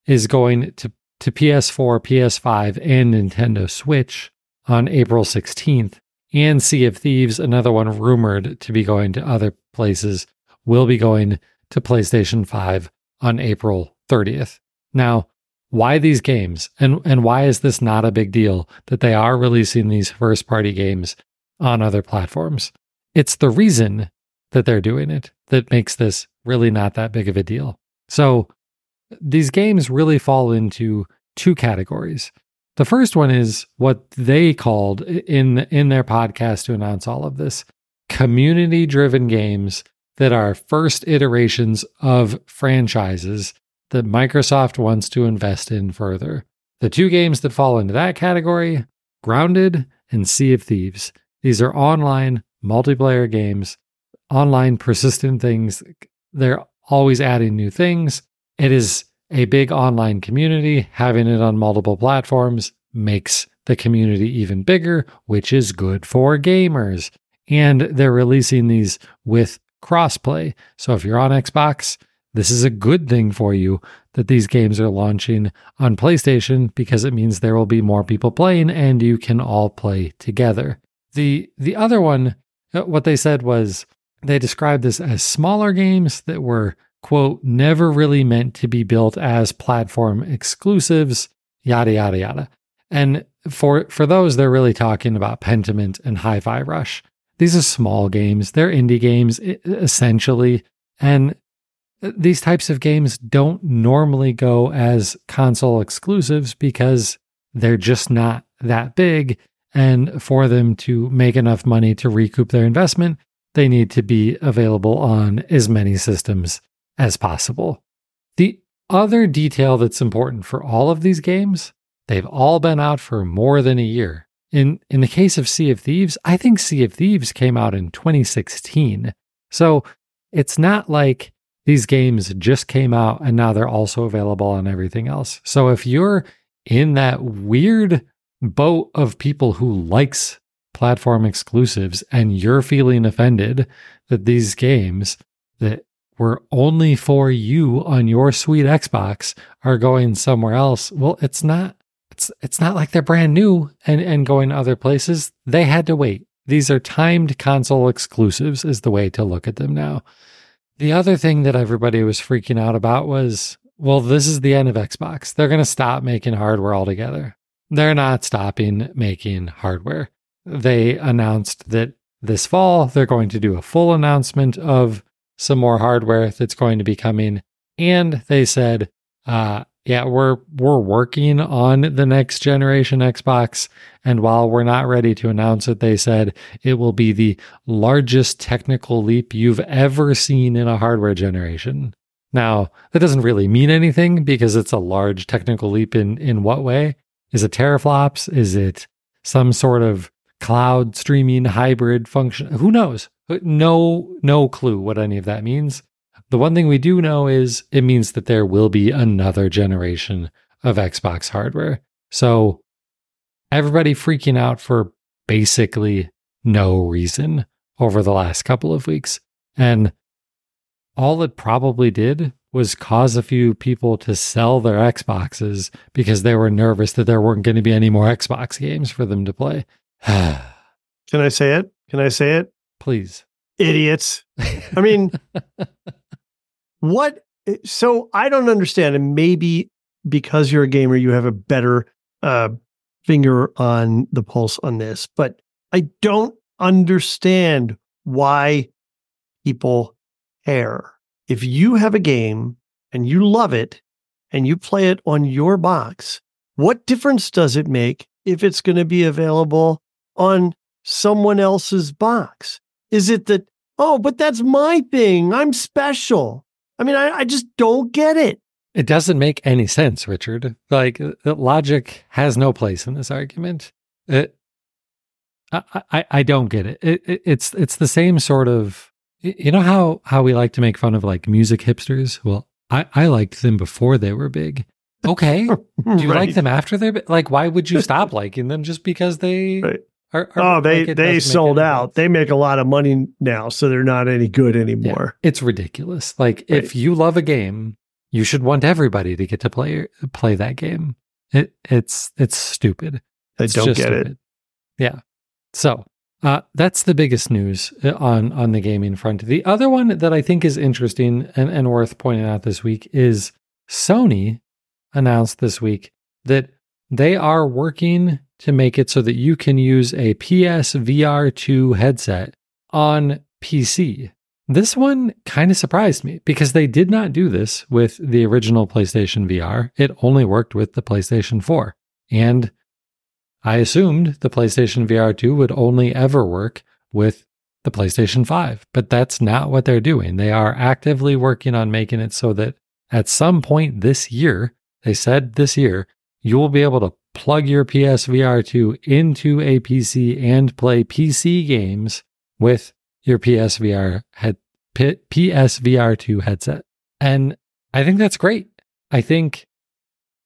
A: is going to, to PS4, PS5, and Nintendo Switch on April 16th. And Sea of Thieves, another one rumored to be going to other places, will be going to PlayStation 5 on April 30th. Now, why these games and and why is this not a big deal that they are releasing these first party games on other platforms? It's the reason that they're doing it that makes this really not that big of a deal. So, these games really fall into two categories. The first one is what they called in in their podcast to announce all of this community driven games that are first iterations of franchises that Microsoft wants to invest in further. The two games that fall into that category Grounded and Sea of Thieves. These are online multiplayer games, online persistent things. They're always adding new things. It is a big online community. Having it on multiple platforms makes the community even bigger, which is good for gamers. And they're releasing these with crossplay. So if you're on Xbox, this is a good thing for you that these games are launching on PlayStation because it means there will be more people playing and you can all play together. The the other one uh, what they said was they described this as smaller games that were quote never really meant to be built as platform exclusives yada yada yada. And for for those they're really talking about Pentiment and Hi-Fi Rush. These are small games, they're indie games essentially. And uh, these types of games don't normally go as console exclusives because they're just not that big. And for them to make enough money to recoup their investment, they need to be available on as many systems as possible. The other detail that's important for all of these games, they've all been out for more than a year. In in the case of Sea of Thieves, I think Sea of Thieves came out in 2016. So it's not like these games just came out and now they're also available on everything else. So if you're in that weird boat of people who likes platform exclusives and you're feeling offended that these games that were only for you on your sweet Xbox are going somewhere else, well, it's not it's it's not like they're brand new and, and going other places. They had to wait. These are timed console exclusives, is the way to look at them now. The other thing that everybody was freaking out about was well, this is the end of Xbox. They're going to stop making hardware altogether. They're not stopping making hardware. They announced that this fall they're going to do a full announcement of some more hardware that's going to be coming. And they said, uh, yeah, we're we're working on the next generation Xbox, and while we're not ready to announce it, they said it will be the largest technical leap you've ever seen in a hardware generation. Now, that doesn't really mean anything because it's a large technical leap in in what way? Is it teraflops? Is it some sort of cloud streaming hybrid function? Who knows? No no clue what any of that means. The one thing we do know is it means that there will be another generation of Xbox hardware. So everybody freaking out for basically no reason over the last couple of weeks. And all it probably did was cause a few people to sell their Xboxes because they were nervous that there weren't going to be any more Xbox games for them to play. (sighs)
B: Can I say it? Can I say it?
A: Please.
B: Idiots. I mean, (laughs) What? So I don't understand, and maybe because you're a gamer, you have a better uh, finger on the pulse on this. But I don't understand why people care. If you have a game and you love it and you play it on your box, what difference does it make if it's going to be available on someone else's box? Is it that, oh, but that's my thing. I'm special. I mean, I, I just don't get it.
A: It doesn't make any sense, Richard. Like uh, logic has no place in this argument. It, I, I, I don't get it. It, it. It's it's the same sort of you know how how we like to make fun of like music hipsters. Well, I, I liked them before they were big. Okay. (laughs) Do you
B: Right.
A: like them after they're big? Like, why would you stop liking them just because they
B: Right. Oh, they they sold out.
A: sense.
B: They make a lot of money now, so they're not any good anymore.
A: It's ridiculous. Like, if you love a game, you should want everybody to get to play play that game. It it's it's stupid.
B: I
A: It's
B: don't get it.
A: Yeah. So uh, that's the biggest news uh, on on the gaming front. The other one that I think is interesting and, and worth pointing out this week is Sony announced this week that they are working to make it so that you can use a PS VR 2 headset on PC. This one kind of surprised me because they did not do this with the original PlayStation VR. It only worked with the PlayStation 4. And I assumed the PlayStation VR 2 would only ever work with the PlayStation 5, but that's not what they're doing. They are actively working on making it so that at some point this year, they said this year, you will be able to plug your PSVR 2 into a PC and play PC games with your PSVR head P- PSVR 2 headset. And I think that's great. I think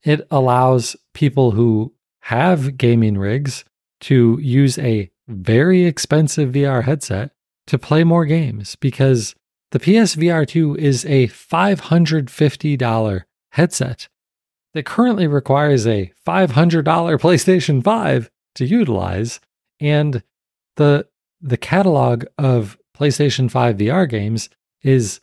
A: it allows people who have gaming rigs to use a very expensive VR headset to play more games because the PSVR 2 is a $550 headset that currently requires a $500 PlayStation 5 to utilize and the the catalog of PlayStation 5 VR games is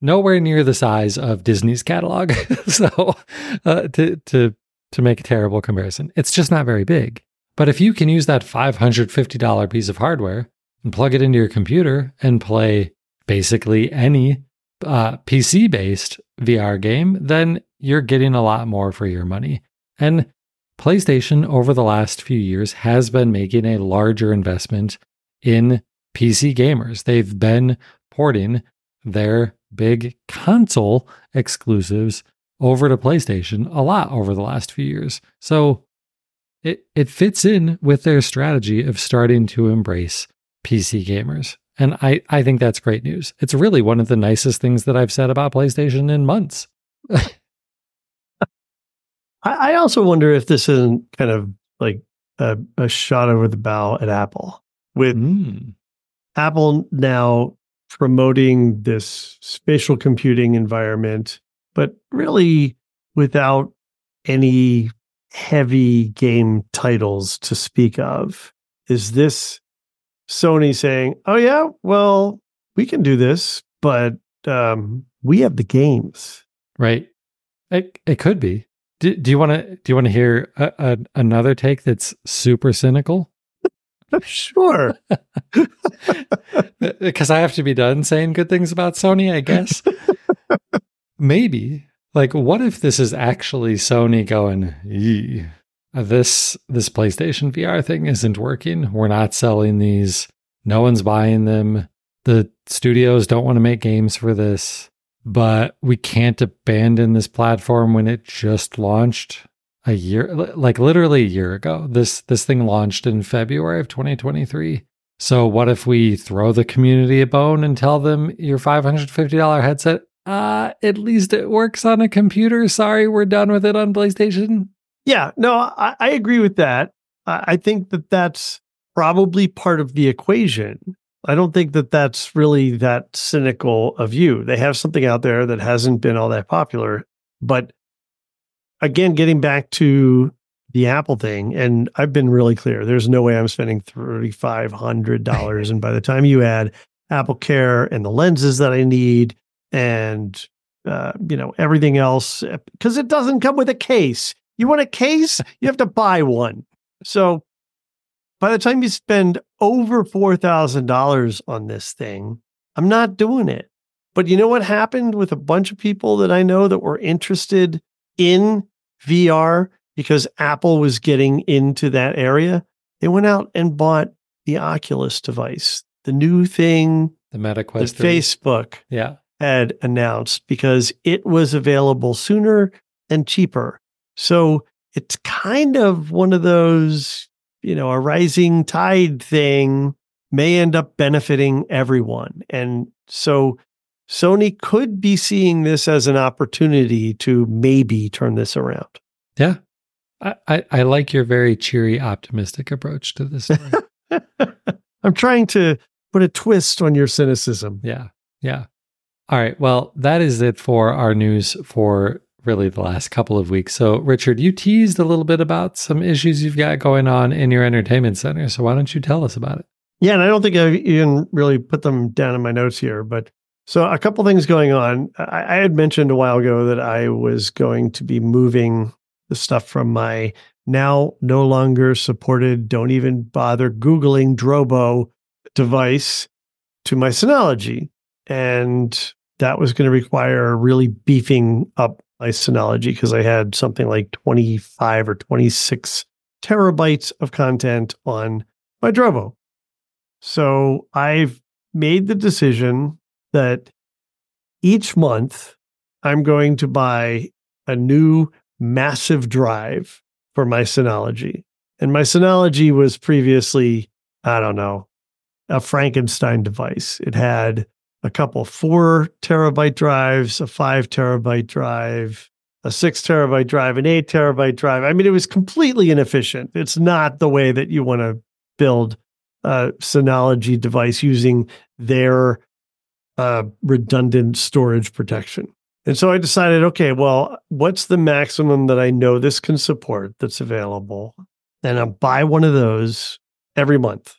A: nowhere near the size of Disney's catalog. (laughs) so uh, to to to make a terrible comparison, it's just not very big. But if you can use that $550 piece of hardware and plug it into your computer and play basically any uh, PC based VR game, then you're getting a lot more for your money. And PlayStation over the last few years has been making a larger investment in PC gamers. They've been porting their big console exclusives over to PlayStation a lot over the last few years. So it it fits in with their strategy of starting to embrace PC gamers. And I, I think that's great news. It's really one of the nicest things that I've said about PlayStation in months. (laughs)
B: I, I also wonder if this isn't kind of like a, a shot over the bow at Apple with
A: Mm.
B: Apple now promoting this spatial computing environment, but really without any heavy game titles to speak of. Is this Sony saying, "Oh yeah, well, we can do this, but um, we have the games."
A: Right. It it could be. Do, do you want to do you want to hear a, a, another take that's super cynical? (laughs)
B: sure. (laughs)
A: Because I have to be done saying good things about Sony, I guess. (laughs) Maybe. Like, what if this is actually Sony going, "Yee, this this PlayStation VR thing isn't working. We're not selling these. No one's buying them. The studios don't want to make games for this, but we can't abandon this platform when it just launched a year like literally a year ago. This this thing launched in February of 2023. So what if we throw the community a bone and tell them your $550 headset uh at least it works on a computer. Sorry, we're done with it on PlayStation.
B: Yeah, no, I, I agree with that. I, I think that that's probably part of the equation. I don't think that that's really that cynical of you. They have something out there that hasn't been all that popular. But again, getting back to the Apple thing, and I've been really clear there's no way I'm spending $3,500. and by the time you add Apple Care and the lenses that I need and uh, you know everything else because it doesn't come with a case. You want a case, you have to buy one. So by the time you spend over four thousand dollars on this thing, I'm not doing it. But you know what happened with a bunch of people that I know that were interested in VR because Apple was getting into that area? They went out and bought the Oculus device, the new thing
A: The Meta
B: that
A: Quest 3.
B: Facebook
A: Yeah.
B: had announced because it was available sooner and cheaper. So it's kind of one of those, you know, a rising tide thing may end up benefiting everyone. And so Sony could be seeing this as an opportunity to maybe turn this around.
A: Yeah. I, I, I like your very cheery, optimistic approach to this. (laughs)
B: I'm trying to put a twist on your cynicism.
A: yeah. Yeah. All right. Well, that is it for our news for really the last couple of weeks. So, Richard, you teased a little bit about some issues you've got going on in your entertainment center. So, why don't you tell us about it?
B: Yeah, and I don't think I even really put them down in my notes here, but so a couple things going on. I, I had mentioned a while ago that I was going to be moving the stuff from my now no longer supported, don't even bother Googling Drobo device to my Synology. And that was going to require really beefing up my Synology because I had something like 25 or 26 terabytes of content on my Drobo. So I've made the decision that each month I'm going to buy a new massive drive for my Synology. And my Synology was previously, I don't know, a Frankenstein device. It had a couple four terabyte drives, a five terabyte drive, a six terabyte drive, an eight terabyte drive. I mean, it was completely inefficient. It's not the way that you want to build a Synology device using their uh, redundant storage protection. And so I decided, okay, well, what's the maximum that I know this can support that's available? And I'll buy one of those every month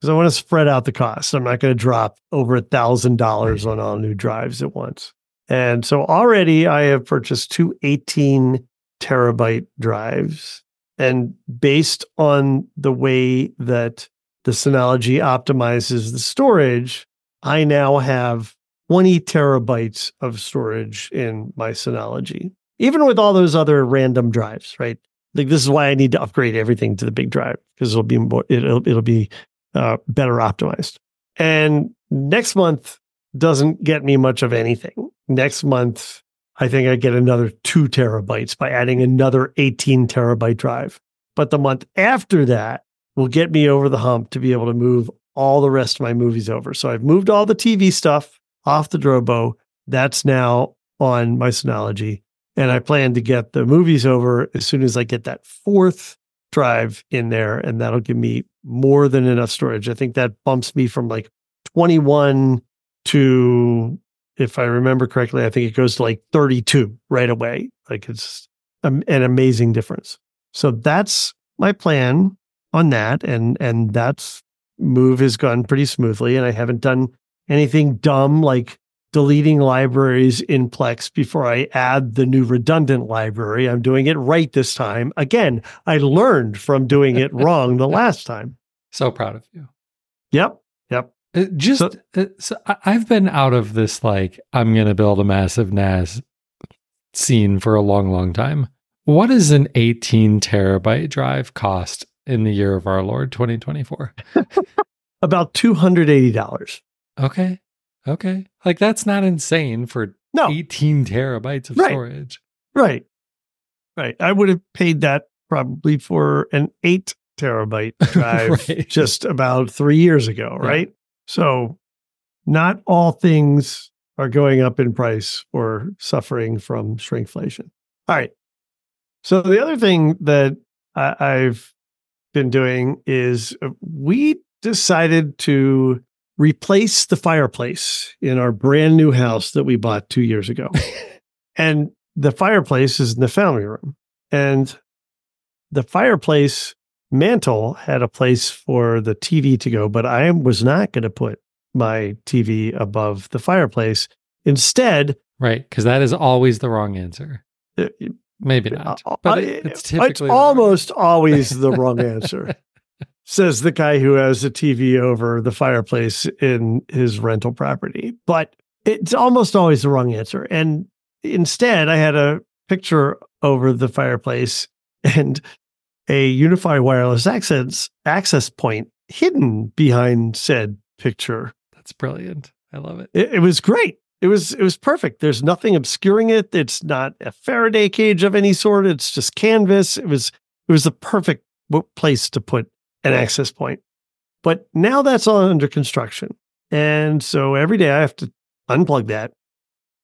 B: because I want to spread out the cost. I'm not going to drop over a thousand dollars on all new drives at once. And so already I have purchased two 18 terabyte drives. And based on the way that the Synology optimizes the storage, I now have 20 terabytes of storage in my Synology, even with all those other random drives, right? Like this is why I need to upgrade everything to the big drive because it'll be more, it'll, it'll be uh, better optimized. And next month doesn't get me much of anything. Next month, I think I get another two terabytes by adding another 18 terabyte drive. But the month after that will get me over the hump to be able to move all the rest of my movies over. So I've moved all the TV stuff off the Drobo. That's now on my Synology. And I plan to get the movies over as soon as I get that fourth drive in there. And that'll give me more than enough storage. I think that bumps me from like 21 to, if I remember correctly, I think it goes to like 32 right away. Like it's an amazing difference. So that's my plan on that. And, and that's move has gone pretty smoothly. And I haven't done anything dumb like deleting libraries in Plex before I add the new redundant library. I'm doing it right this time. Again, I learned from doing it (laughs) wrong the last time.
A: So proud of you.
B: Yep. Yep.
A: Uh, just so, uh, so I've been out of this like I'm going to build a massive NAS scene for a long, long time. What does an 18 terabyte drive cost in the year of our Lord 2024? (laughs)
B: About $280.
A: Okay. Okay. Like that's not insane for
B: no.
A: 18 terabytes of
B: right.
A: storage.
B: Right. Right. I would have paid that probably for an eight terabyte (laughs) drive right. just about three years ago. Right. Yeah. So not all things are going up in price or suffering from shrinkflation. All right. So the other thing that I, I've been doing is uh, we decided to replace the fireplace in our brand new house that we bought two years ago. (laughs) and the fireplace is in the family room. And the fireplace mantle had a place for the TV to go, but I was not going to put my TV above the fireplace. Instead,
A: right, because that is always the wrong answer. Uh, Maybe not, uh, but it, it's typically
B: it's almost always the wrong (laughs) answer says the guy who has a TV over the fireplace in his rental property. But it's almost always the wrong answer. And instead, I had a picture over the fireplace and a UniFi wireless access access point hidden behind said picture.
A: That's brilliant. I love it.
B: It, it was great. It was it was perfect. There's nothing obscuring it. It's not a Faraday cage of any sort. It's just canvas. It was it was the perfect place to put an access point. But now that's all under construction. And so every day I have to unplug that.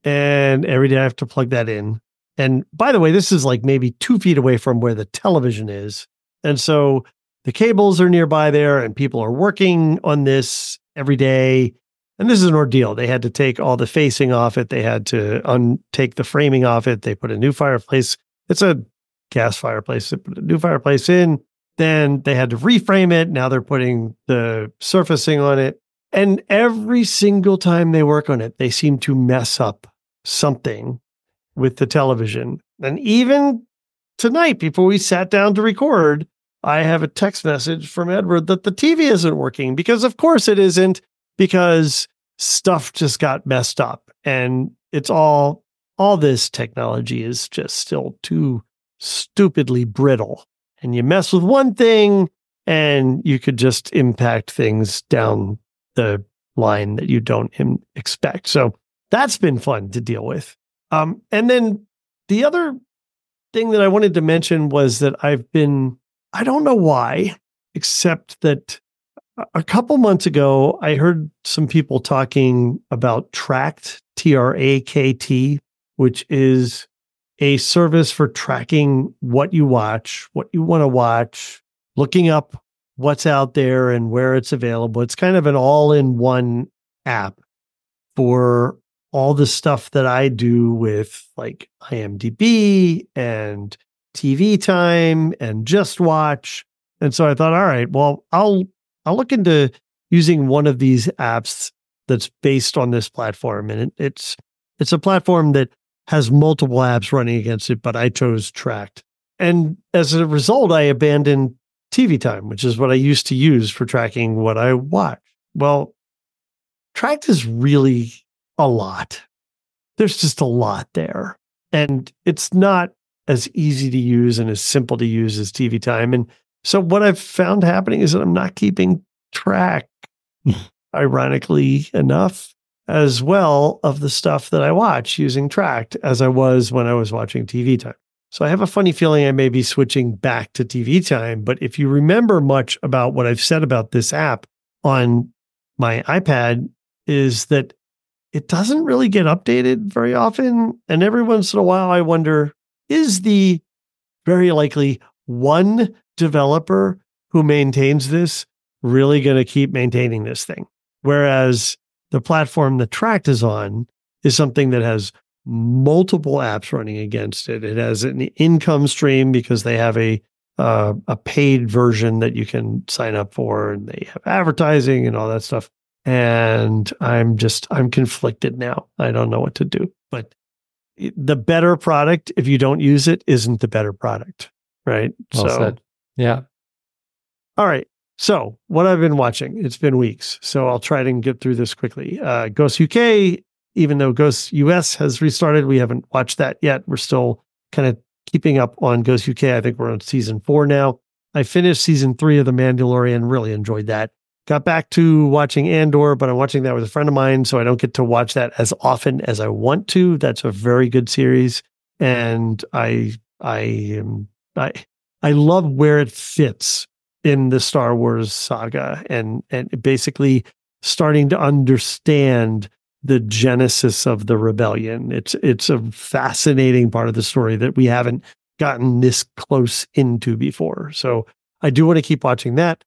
B: And every day I have to plug that in. And by the way, this is like maybe two feet away from where the television is. And so the cables are nearby there, and people are working on this every day. And this is an ordeal. They had to take all the facing off it. They had to untake the framing off it. They put a new fireplace. It's a gas fireplace. They put a new fireplace in. Then they had to reframe it. Now they're putting the surfacing on it. And every single time they work on it, they seem to mess up something with the television. And even tonight, before we sat down to record, I have a text message from Edward that the TV isn't working because, of course, it isn't because stuff just got messed up. And it's all, all this technology is just still too stupidly brittle. And you mess with one thing and you could just impact things down the line that you don't expect. So that's been fun to deal with. Um, and then the other thing that I wanted to mention was that I've been, I don't know why, except that a couple months ago, I heard some people talking about Trakt, T R A K T, which is a service for tracking what you watch, what you want to watch, looking up what's out there and where it's available. It's kind of an all in one app for all the stuff that I do with like IMDb and TV time and JustWatch. And so I thought, all right, well, I'll I'll look into using one of these apps that's based on this platform. And it, it's it's a platform that has multiple apps running against it, but I chose Trakt. And as a result, I abandoned TV time, which is what I used to use for tracking what I watch. Well, Trakt is really a lot. There's just a lot there. And it's not as easy to use and as simple to use as TV time. And so what I've found happening is that I'm not keeping track, (laughs) ironically enough, as well of the stuff that I watch using Trakt as I was when I was watching TV time. So I have a funny feeling I may be switching back to TV time. But if you remember much about what I've said about this app on my iPad, is that it doesn't really get updated very often. And every once in a while, I wonder is the very likely one developer who maintains this really going to keep maintaining this thing? Whereas the platform the Trakt is on is something that has multiple apps running against it. It has an income stream because they have a uh, a paid version that you can sign up for, and they have advertising and all that stuff. And I'm just I'm conflicted now. I don't know what to do. But the better product, if you don't use it, isn't the better product, right?
A: Well so, said. yeah.
B: All right. So, what I've been watching, it's been weeks. So, I'll try to get through this quickly. Uh, Ghost UK even though Ghost US has restarted, we haven't watched that yet. We're still kind of keeping up on Ghost UK. I think we're on season four now. I finished season three of The Mandalorian, really enjoyed that. Got back to watching Andor, but I'm watching that with a friend of mine, so I don't get to watch that as often as I want to. That's a very good series, and I I am I I love where it fits in the Star Wars saga, and and basically starting to understand the genesis of the rebellion. It's it's a fascinating part of the story that we haven't gotten this close into before. So I do want to keep watching that.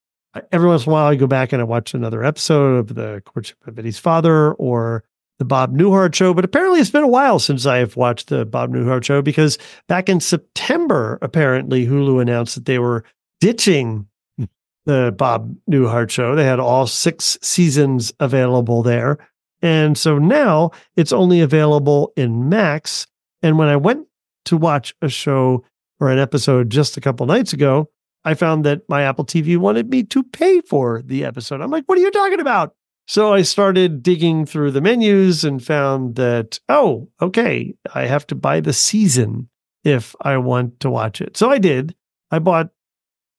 B: Every once in a while, I go back and I watch another episode of the Courtship of Eddie's Father or the Bob Newhart Show. But apparently, it's been a while since I've watched the Bob Newhart Show because back in September, apparently Hulu announced that they were ditching the Bob Newhart Show. They had all six seasons available there. And so now it's only available in Max. And when I went to watch a show or an episode just a couple nights ago, I found that my Apple TV wanted me to pay for the episode. I'm like, what are you talking about? So I started digging through the menus and found that, oh, okay, I have to buy the season if I want to watch it. So I did. I bought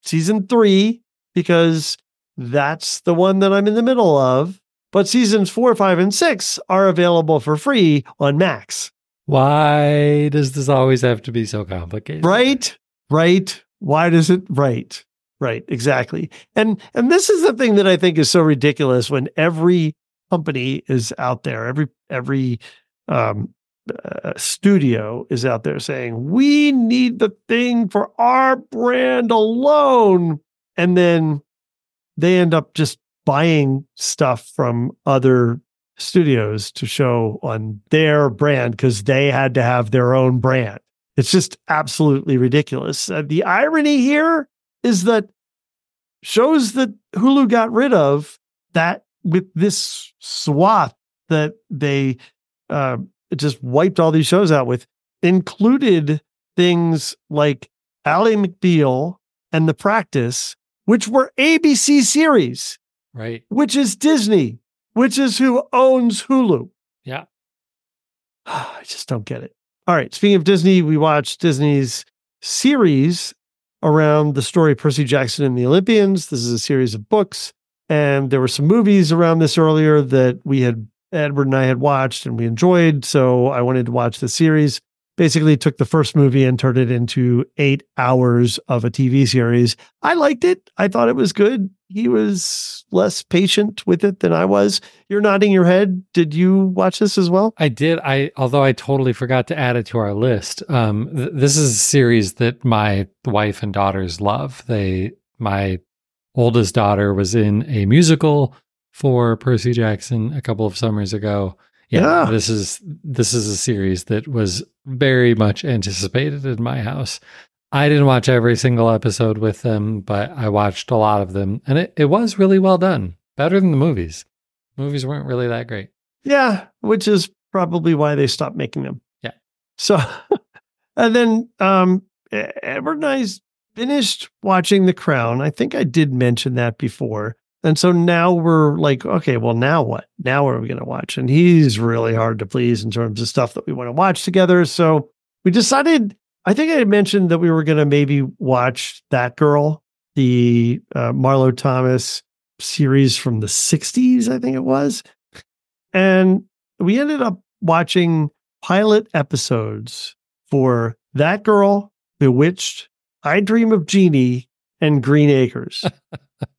B: season three because that's the one that I'm in the middle of. But seasons four, five, and six are available for free on Max.
A: Why does this always have to be so complicated?
B: Right, right. Why does it? Right, right. Exactly. And and this is the thing that I think is so ridiculous when every company is out there. Every every um, uh, studio is out there saying we need the thing for our brand alone, and then they end up just buying stuff from other studios to show on their brand because they had to have their own brand. It's just absolutely ridiculous. Uh, the irony here is that shows that Hulu got rid of that with this swath that they uh, just wiped all these shows out with included things like Ally McBeal and The Practice, which were ABC series,
A: right?
B: Which is Disney, which is who owns Hulu.
A: Yeah. (sighs)
B: I just don't get it. All right. Speaking of Disney, we watched Disney's series around the story Percy Jackson and the Olympians. This is a series of books. And there were some movies around this earlier that we had, Edward and I had watched and we enjoyed. So I wanted to watch the series. Basically, took the first movie and turned it into eight hours of a TV series. I liked it. I thought it was good. He was less patient with it than I was. You're nodding your head. Did you watch this as well?
A: I did. I although I totally forgot to add it to our list. Um, th- this is a series that my wife and daughters love. They my oldest daughter was in a musical for Percy Jackson a couple of summers ago. Yeah, yeah, this is this is a series that was very much anticipated in my house. I didn't watch every single episode with them, but I watched a lot of them, and it, it was really well done. Better than the movies. Movies weren't really that great.
B: Yeah, which is probably why they stopped making them.
A: Yeah.
B: So, (laughs) and then um, Edward and I finished watching The Crown. I think I did mention that before. And so now we're like, okay, well, now what? Now what are we going to watch? And he's really hard to please in terms of stuff that we want to watch together. So we decided, I think I had mentioned that we were going to maybe watch That Girl, the uh, Marlo Thomas series from the 60s, I think it was. And we ended up watching pilot episodes for That Girl, Bewitched, I Dream of Jeannie and Green Acres. (laughs)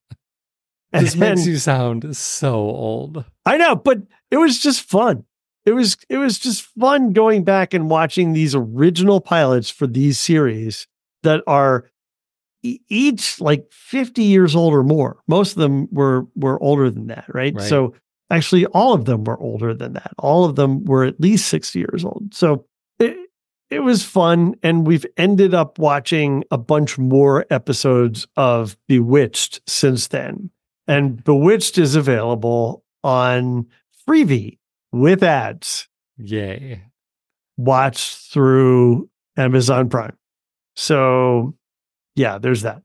A: this and, makes you sound so old.
B: I know, but it was just fun. It was it was just fun going back and watching these original pilots for these series that are each like 50 years old or more. Most of them were were older than that, right? right? So actually all of them were older than that. All of them were at least 60 years old. So it, it was fun. And we've ended up watching a bunch more episodes of Bewitched since then. And Bewitched is available on Freevee with ads.
A: Yay.
B: Watch through Amazon Prime. So, yeah, there's that.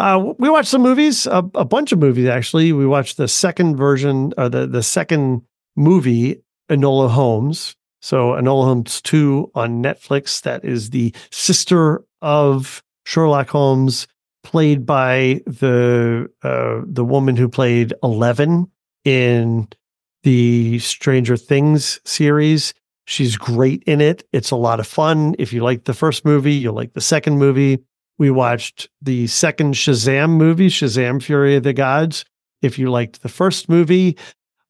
B: Uh, we watched some movies, a, a, bunch of movies actually. We watched the second version, or the the second movie, Enola Holmes, so Enola Holmes 2 on Netflix. That is the sister of Sherlock Holmes, played by the uh, the woman who played Eleven in the Stranger Things series. She's great in it. It's a lot of fun. If you like the first movie, you'll like the second movie. We watched the second Shazam movie, Shazam Fury of the Gods. If you liked the first movie,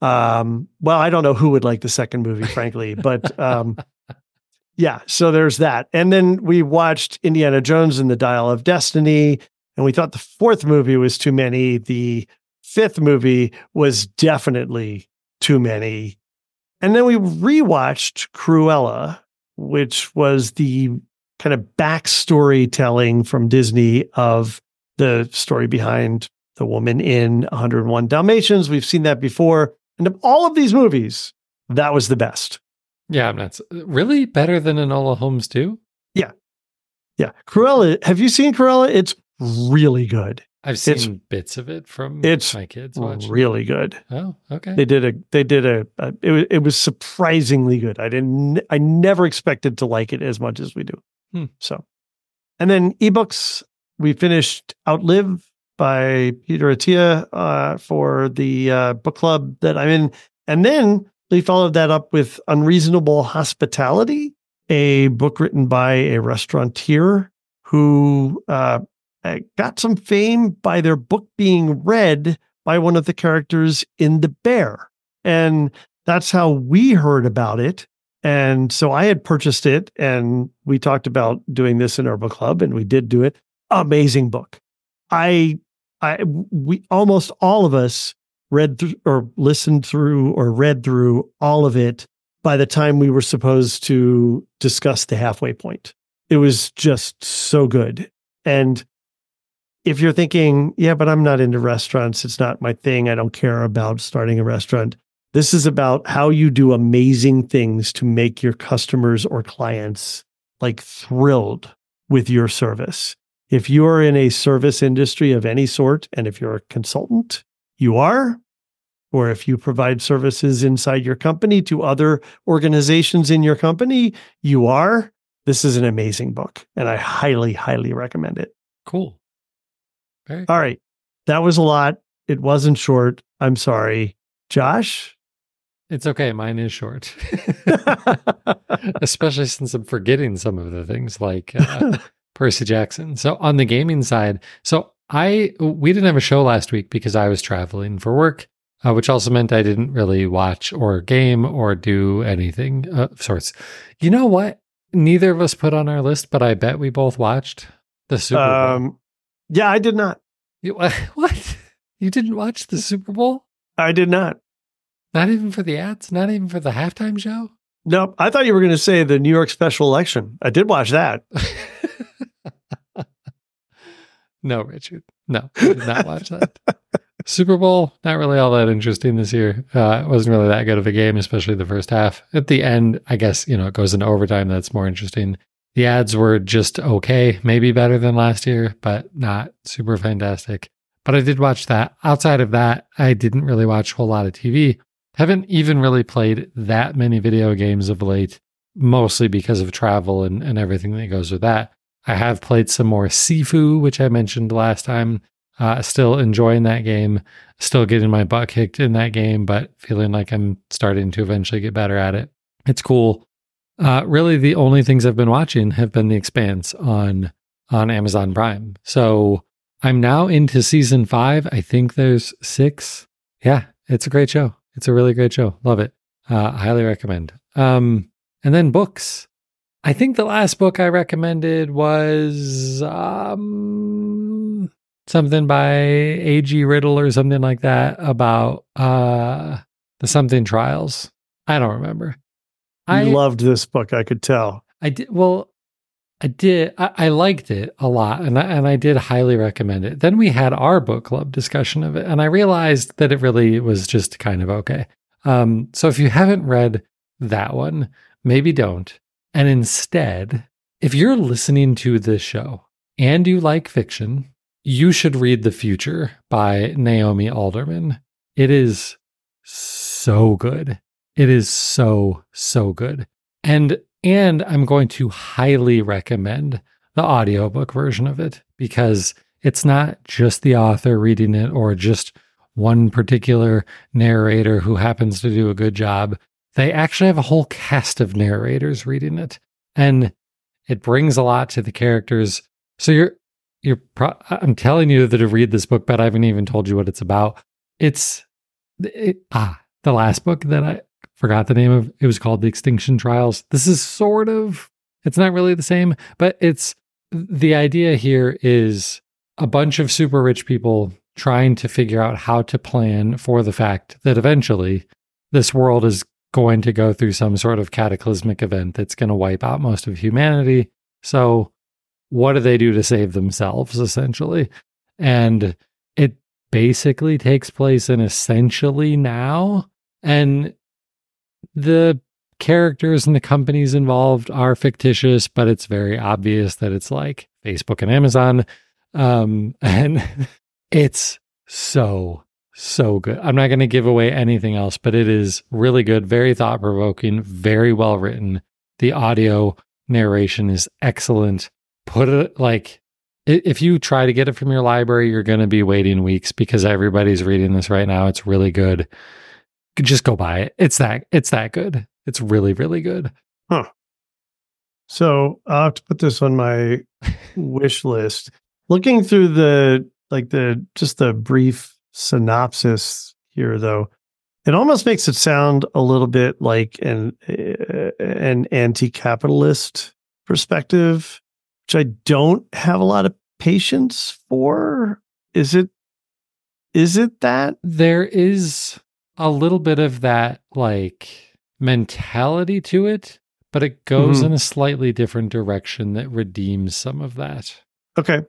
B: um, well, I don't know who would like the second movie, frankly, but um, (laughs) yeah, so there's that. And then we watched Indiana Jones and the Dial of Destiny, and we thought the fourth movie was too many. The fifth movie was definitely too many. And then we rewatched Cruella, which was the kind of backstory telling from Disney of the story behind the woman in 101 Dalmatians. We've seen that before. And of all of these movies, that was the best.
A: Yeah, that's uh, really better than Enola Holmes too.
B: Yeah, yeah. Cruella. Have you seen Cruella? It's really good.
A: I've seen it's, bits of it from it's my kids. Watching.
B: It's really good.
A: Oh, okay.
B: They did a. They did a. a it was. It was surprisingly good. I didn't. I never expected to like it as much as we do. Hmm. So, and then ebooks. We finished Outlive by Peter Attia uh, for the uh, book club that I'm in. And then they followed that up with Unreasonable Hospitality, a book written by a restaurateur who uh, Uh, got some fame by their book being read by one of the characters in The Bear. And that's how we heard about it. And so I had purchased it and we talked about doing this in our book club and we did do it. Amazing book. I, I, we almost all of us read through or listened through or read through all of it by the time we were supposed to discuss the halfway point. It was just so good. And if you're thinking, yeah, but I'm not into restaurants, it's not my thing, I don't care about starting a restaurant. This is about how you do amazing things to make your customers or clients like thrilled with your service. If you are in a service industry of any sort, and if you're a consultant, you are, or if you provide services inside your company to other organizations in your company, you are. This is an amazing book, and I highly, highly recommend it.
A: Cool.
B: Very All right. That was a lot. It wasn't short. I'm sorry. Josh?
A: It's okay. Mine is short, (laughs) (laughs) especially since I'm forgetting some of the things like uh, (laughs) Percy Jackson. So, on the gaming side, so I we didn't have a show last week because I was traveling for work uh, which also meant I didn't really watch or game or do anything of sorts. You know what? Neither of us put on our list, but I bet we both watched the Super Bowl.
B: Yeah, I did not.
A: You, (laughs) what? You didn't watch the Super Bowl?
B: I did not.
A: Not even for the ads? Not even for the halftime show?
B: Nope. I thought you were going to say the New York special election. I did watch that. (laughs)
A: no, Richard. No, I did not watch that. (laughs) Super Bowl, not really all that interesting this year. Uh, it wasn't really that good of a game, especially the first half. At the end, I guess, you know, it goes into overtime. That's more interesting. The ads were just okay, maybe better than last year, but not super fantastic. But I did watch that. Outside of that, I didn't really watch a whole lot of TV. Haven't even really played that many video games of late, mostly because of travel and, and everything that goes with that. I have played some more Sifu, which I mentioned last time. Uh, still enjoying that game, still getting my butt kicked in that game, but feeling like I'm starting to eventually get better at it. It's cool. Uh, really, the only things I've been watching have been The Expanse on on Amazon Prime. So I'm now into season five. I think there's six. Yeah, it's a great show. It's a really great show. Love it. Uh, highly recommend. Um, and then books. I think the last book I recommended was um, something by A.G. Riddle or something like that about uh the something trials. I don't remember.
B: You I loved this book, I could tell.
A: I did well, I did I, I liked it a lot and I, and I did highly recommend it. Then we had our book club discussion of it and I realized that it really was just kind of okay. Um so if you haven't read that one, maybe don't. And instead, if you're listening to this show and you like fiction, you should read The Future by Naomi Alderman. It is so good. It is so, so good. And and I'm going to highly recommend the audiobook version of it because it's not just the author reading it or just one particular narrator who happens to do a good job. They actually have a whole cast of narrators reading it. And it brings a lot to the characters. So you're you're pro- I'm telling you that to read this book, but I haven't even told you what it's about. It's it, ah the last book that I forgot the name of. It was called The Extinction Trials. This is sort of it's not really the same, but it's the idea here is a bunch of super rich people trying to figure out how to plan for the fact that eventually this world is going to go through some sort of cataclysmic event that's going to wipe out most of humanity. So what do they do to save themselves essentially and it basically takes place in essentially now and the characters and the companies involved are fictitious but it's very obvious that it's like facebook and amazon um (laughs) and it's so so good i'm not going to give away anything else but it is really good very thought provoking very well written the audio narration is excellent put it like if you try to get it from your library, you're going to be waiting weeks because everybody's reading this right now. It's really good. Just go buy it. It's that it's that good. It's really really good.
B: Huh. So I'll have to put this on my (laughs) wish list. Looking through the like the just the brief synopsis here though, It almost makes it sound a little bit like an uh, an anti-capitalist perspective, which I don't have a lot of patience for. Is it is it that?
A: There is a little bit of that like mentality to it, but it goes
B: Mhm.
A: in a slightly different direction that redeems some of that.
B: Okay.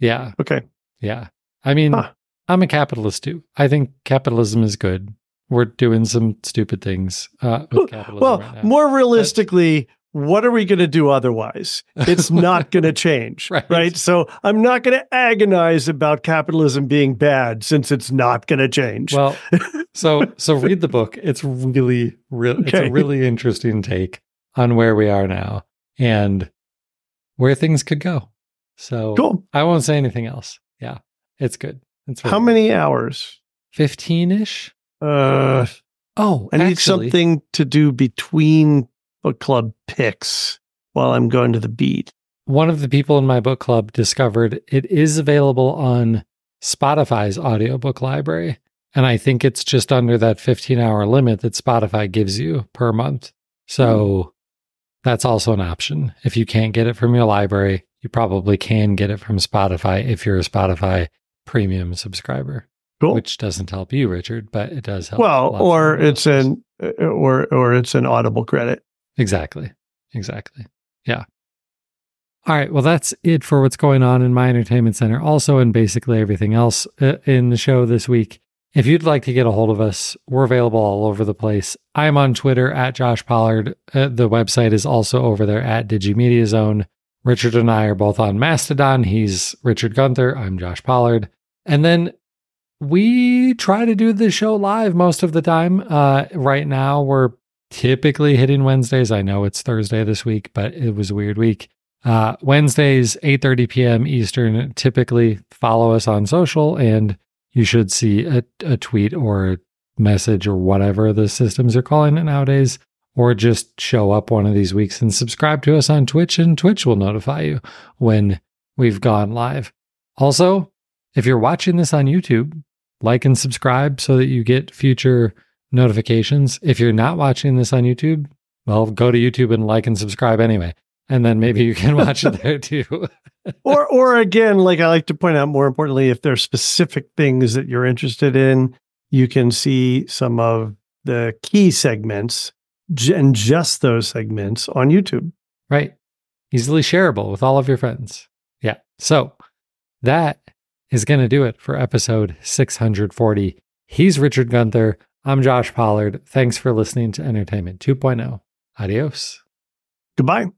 A: Yeah.
B: Okay.
A: Yeah. I mean,
B: Huh.
A: I'm a capitalist too. I think capitalism is good. We're doing some stupid things uh, with capitalism
B: Well,
A: right now.
B: more realistically, what are we going to do otherwise? It's (laughs) not going to change,
A: Right.
B: right. So I'm not going to agonize about capitalism being bad since it's not going to change.
A: Well, (laughs) so so read the book. It's really, real. It's a really interesting take on where we are now and where things could go. So
B: cool.
A: I won't say anything else. Yeah, it's good. It's
B: How many hours?
A: Fifteen ish.
B: Uh,
A: Oh,
B: I need something to do between book club picks while I'm going to the beat.
A: one of the people in my book club discovered it is available on Spotify's audiobook library. And I think it's just under that 15 hour limit that Spotify gives you per month. So hmm. that's also an option. If you can't get it from your library, you probably can get it from Spotify if you're a Spotify premium subscriber,
B: Cool.
A: which doesn't help you, Richard, but it does help.
B: well, or it's an or or it's an audible credit.
A: Exactly. Exactly. Yeah. All right. Well, that's it for what's going on in my entertainment center, also, and basically everything else uh, in the show this week. If you'd like to get a hold of us, we're available all over the place. I'm on Twitter at Josh Pollard. Uh, the website is also over there at Digimedia Zone. Richard and I are both on Mastodon. He's Richard Gunther. I'm Josh Pollard. And then we try to do the show live most of the time. Uh, right now, we're typically hitting Wednesdays. I know it's Thursday this week, but it was a weird week. Uh, Wednesdays, 8.30 p.m. Eastern. Typically follow us on social and you should see a, a tweet or message or whatever the systems are calling it nowadays, or just show up one of these weeks and subscribe to us on Twitch and Twitch will notify you when we've gone live. Also, if you're watching this on YouTube, like and subscribe so that you get future notifications. If you're not watching this on YouTube, well, go to YouTube and like and subscribe anyway. And then maybe you can watch it there too. (laughs)
B: or or again, like I like to point out more importantly, if there's specific things that you're interested in, you can see some of the key segments and just those segments on YouTube.
A: right. Easily shareable with all of your friends. Yeah. So that is going to do it for episode 640. He's Richard Gunther. I'm Josh Pollard. Thanks for listening to Entertainment 2.0. Adios.
B: Goodbye.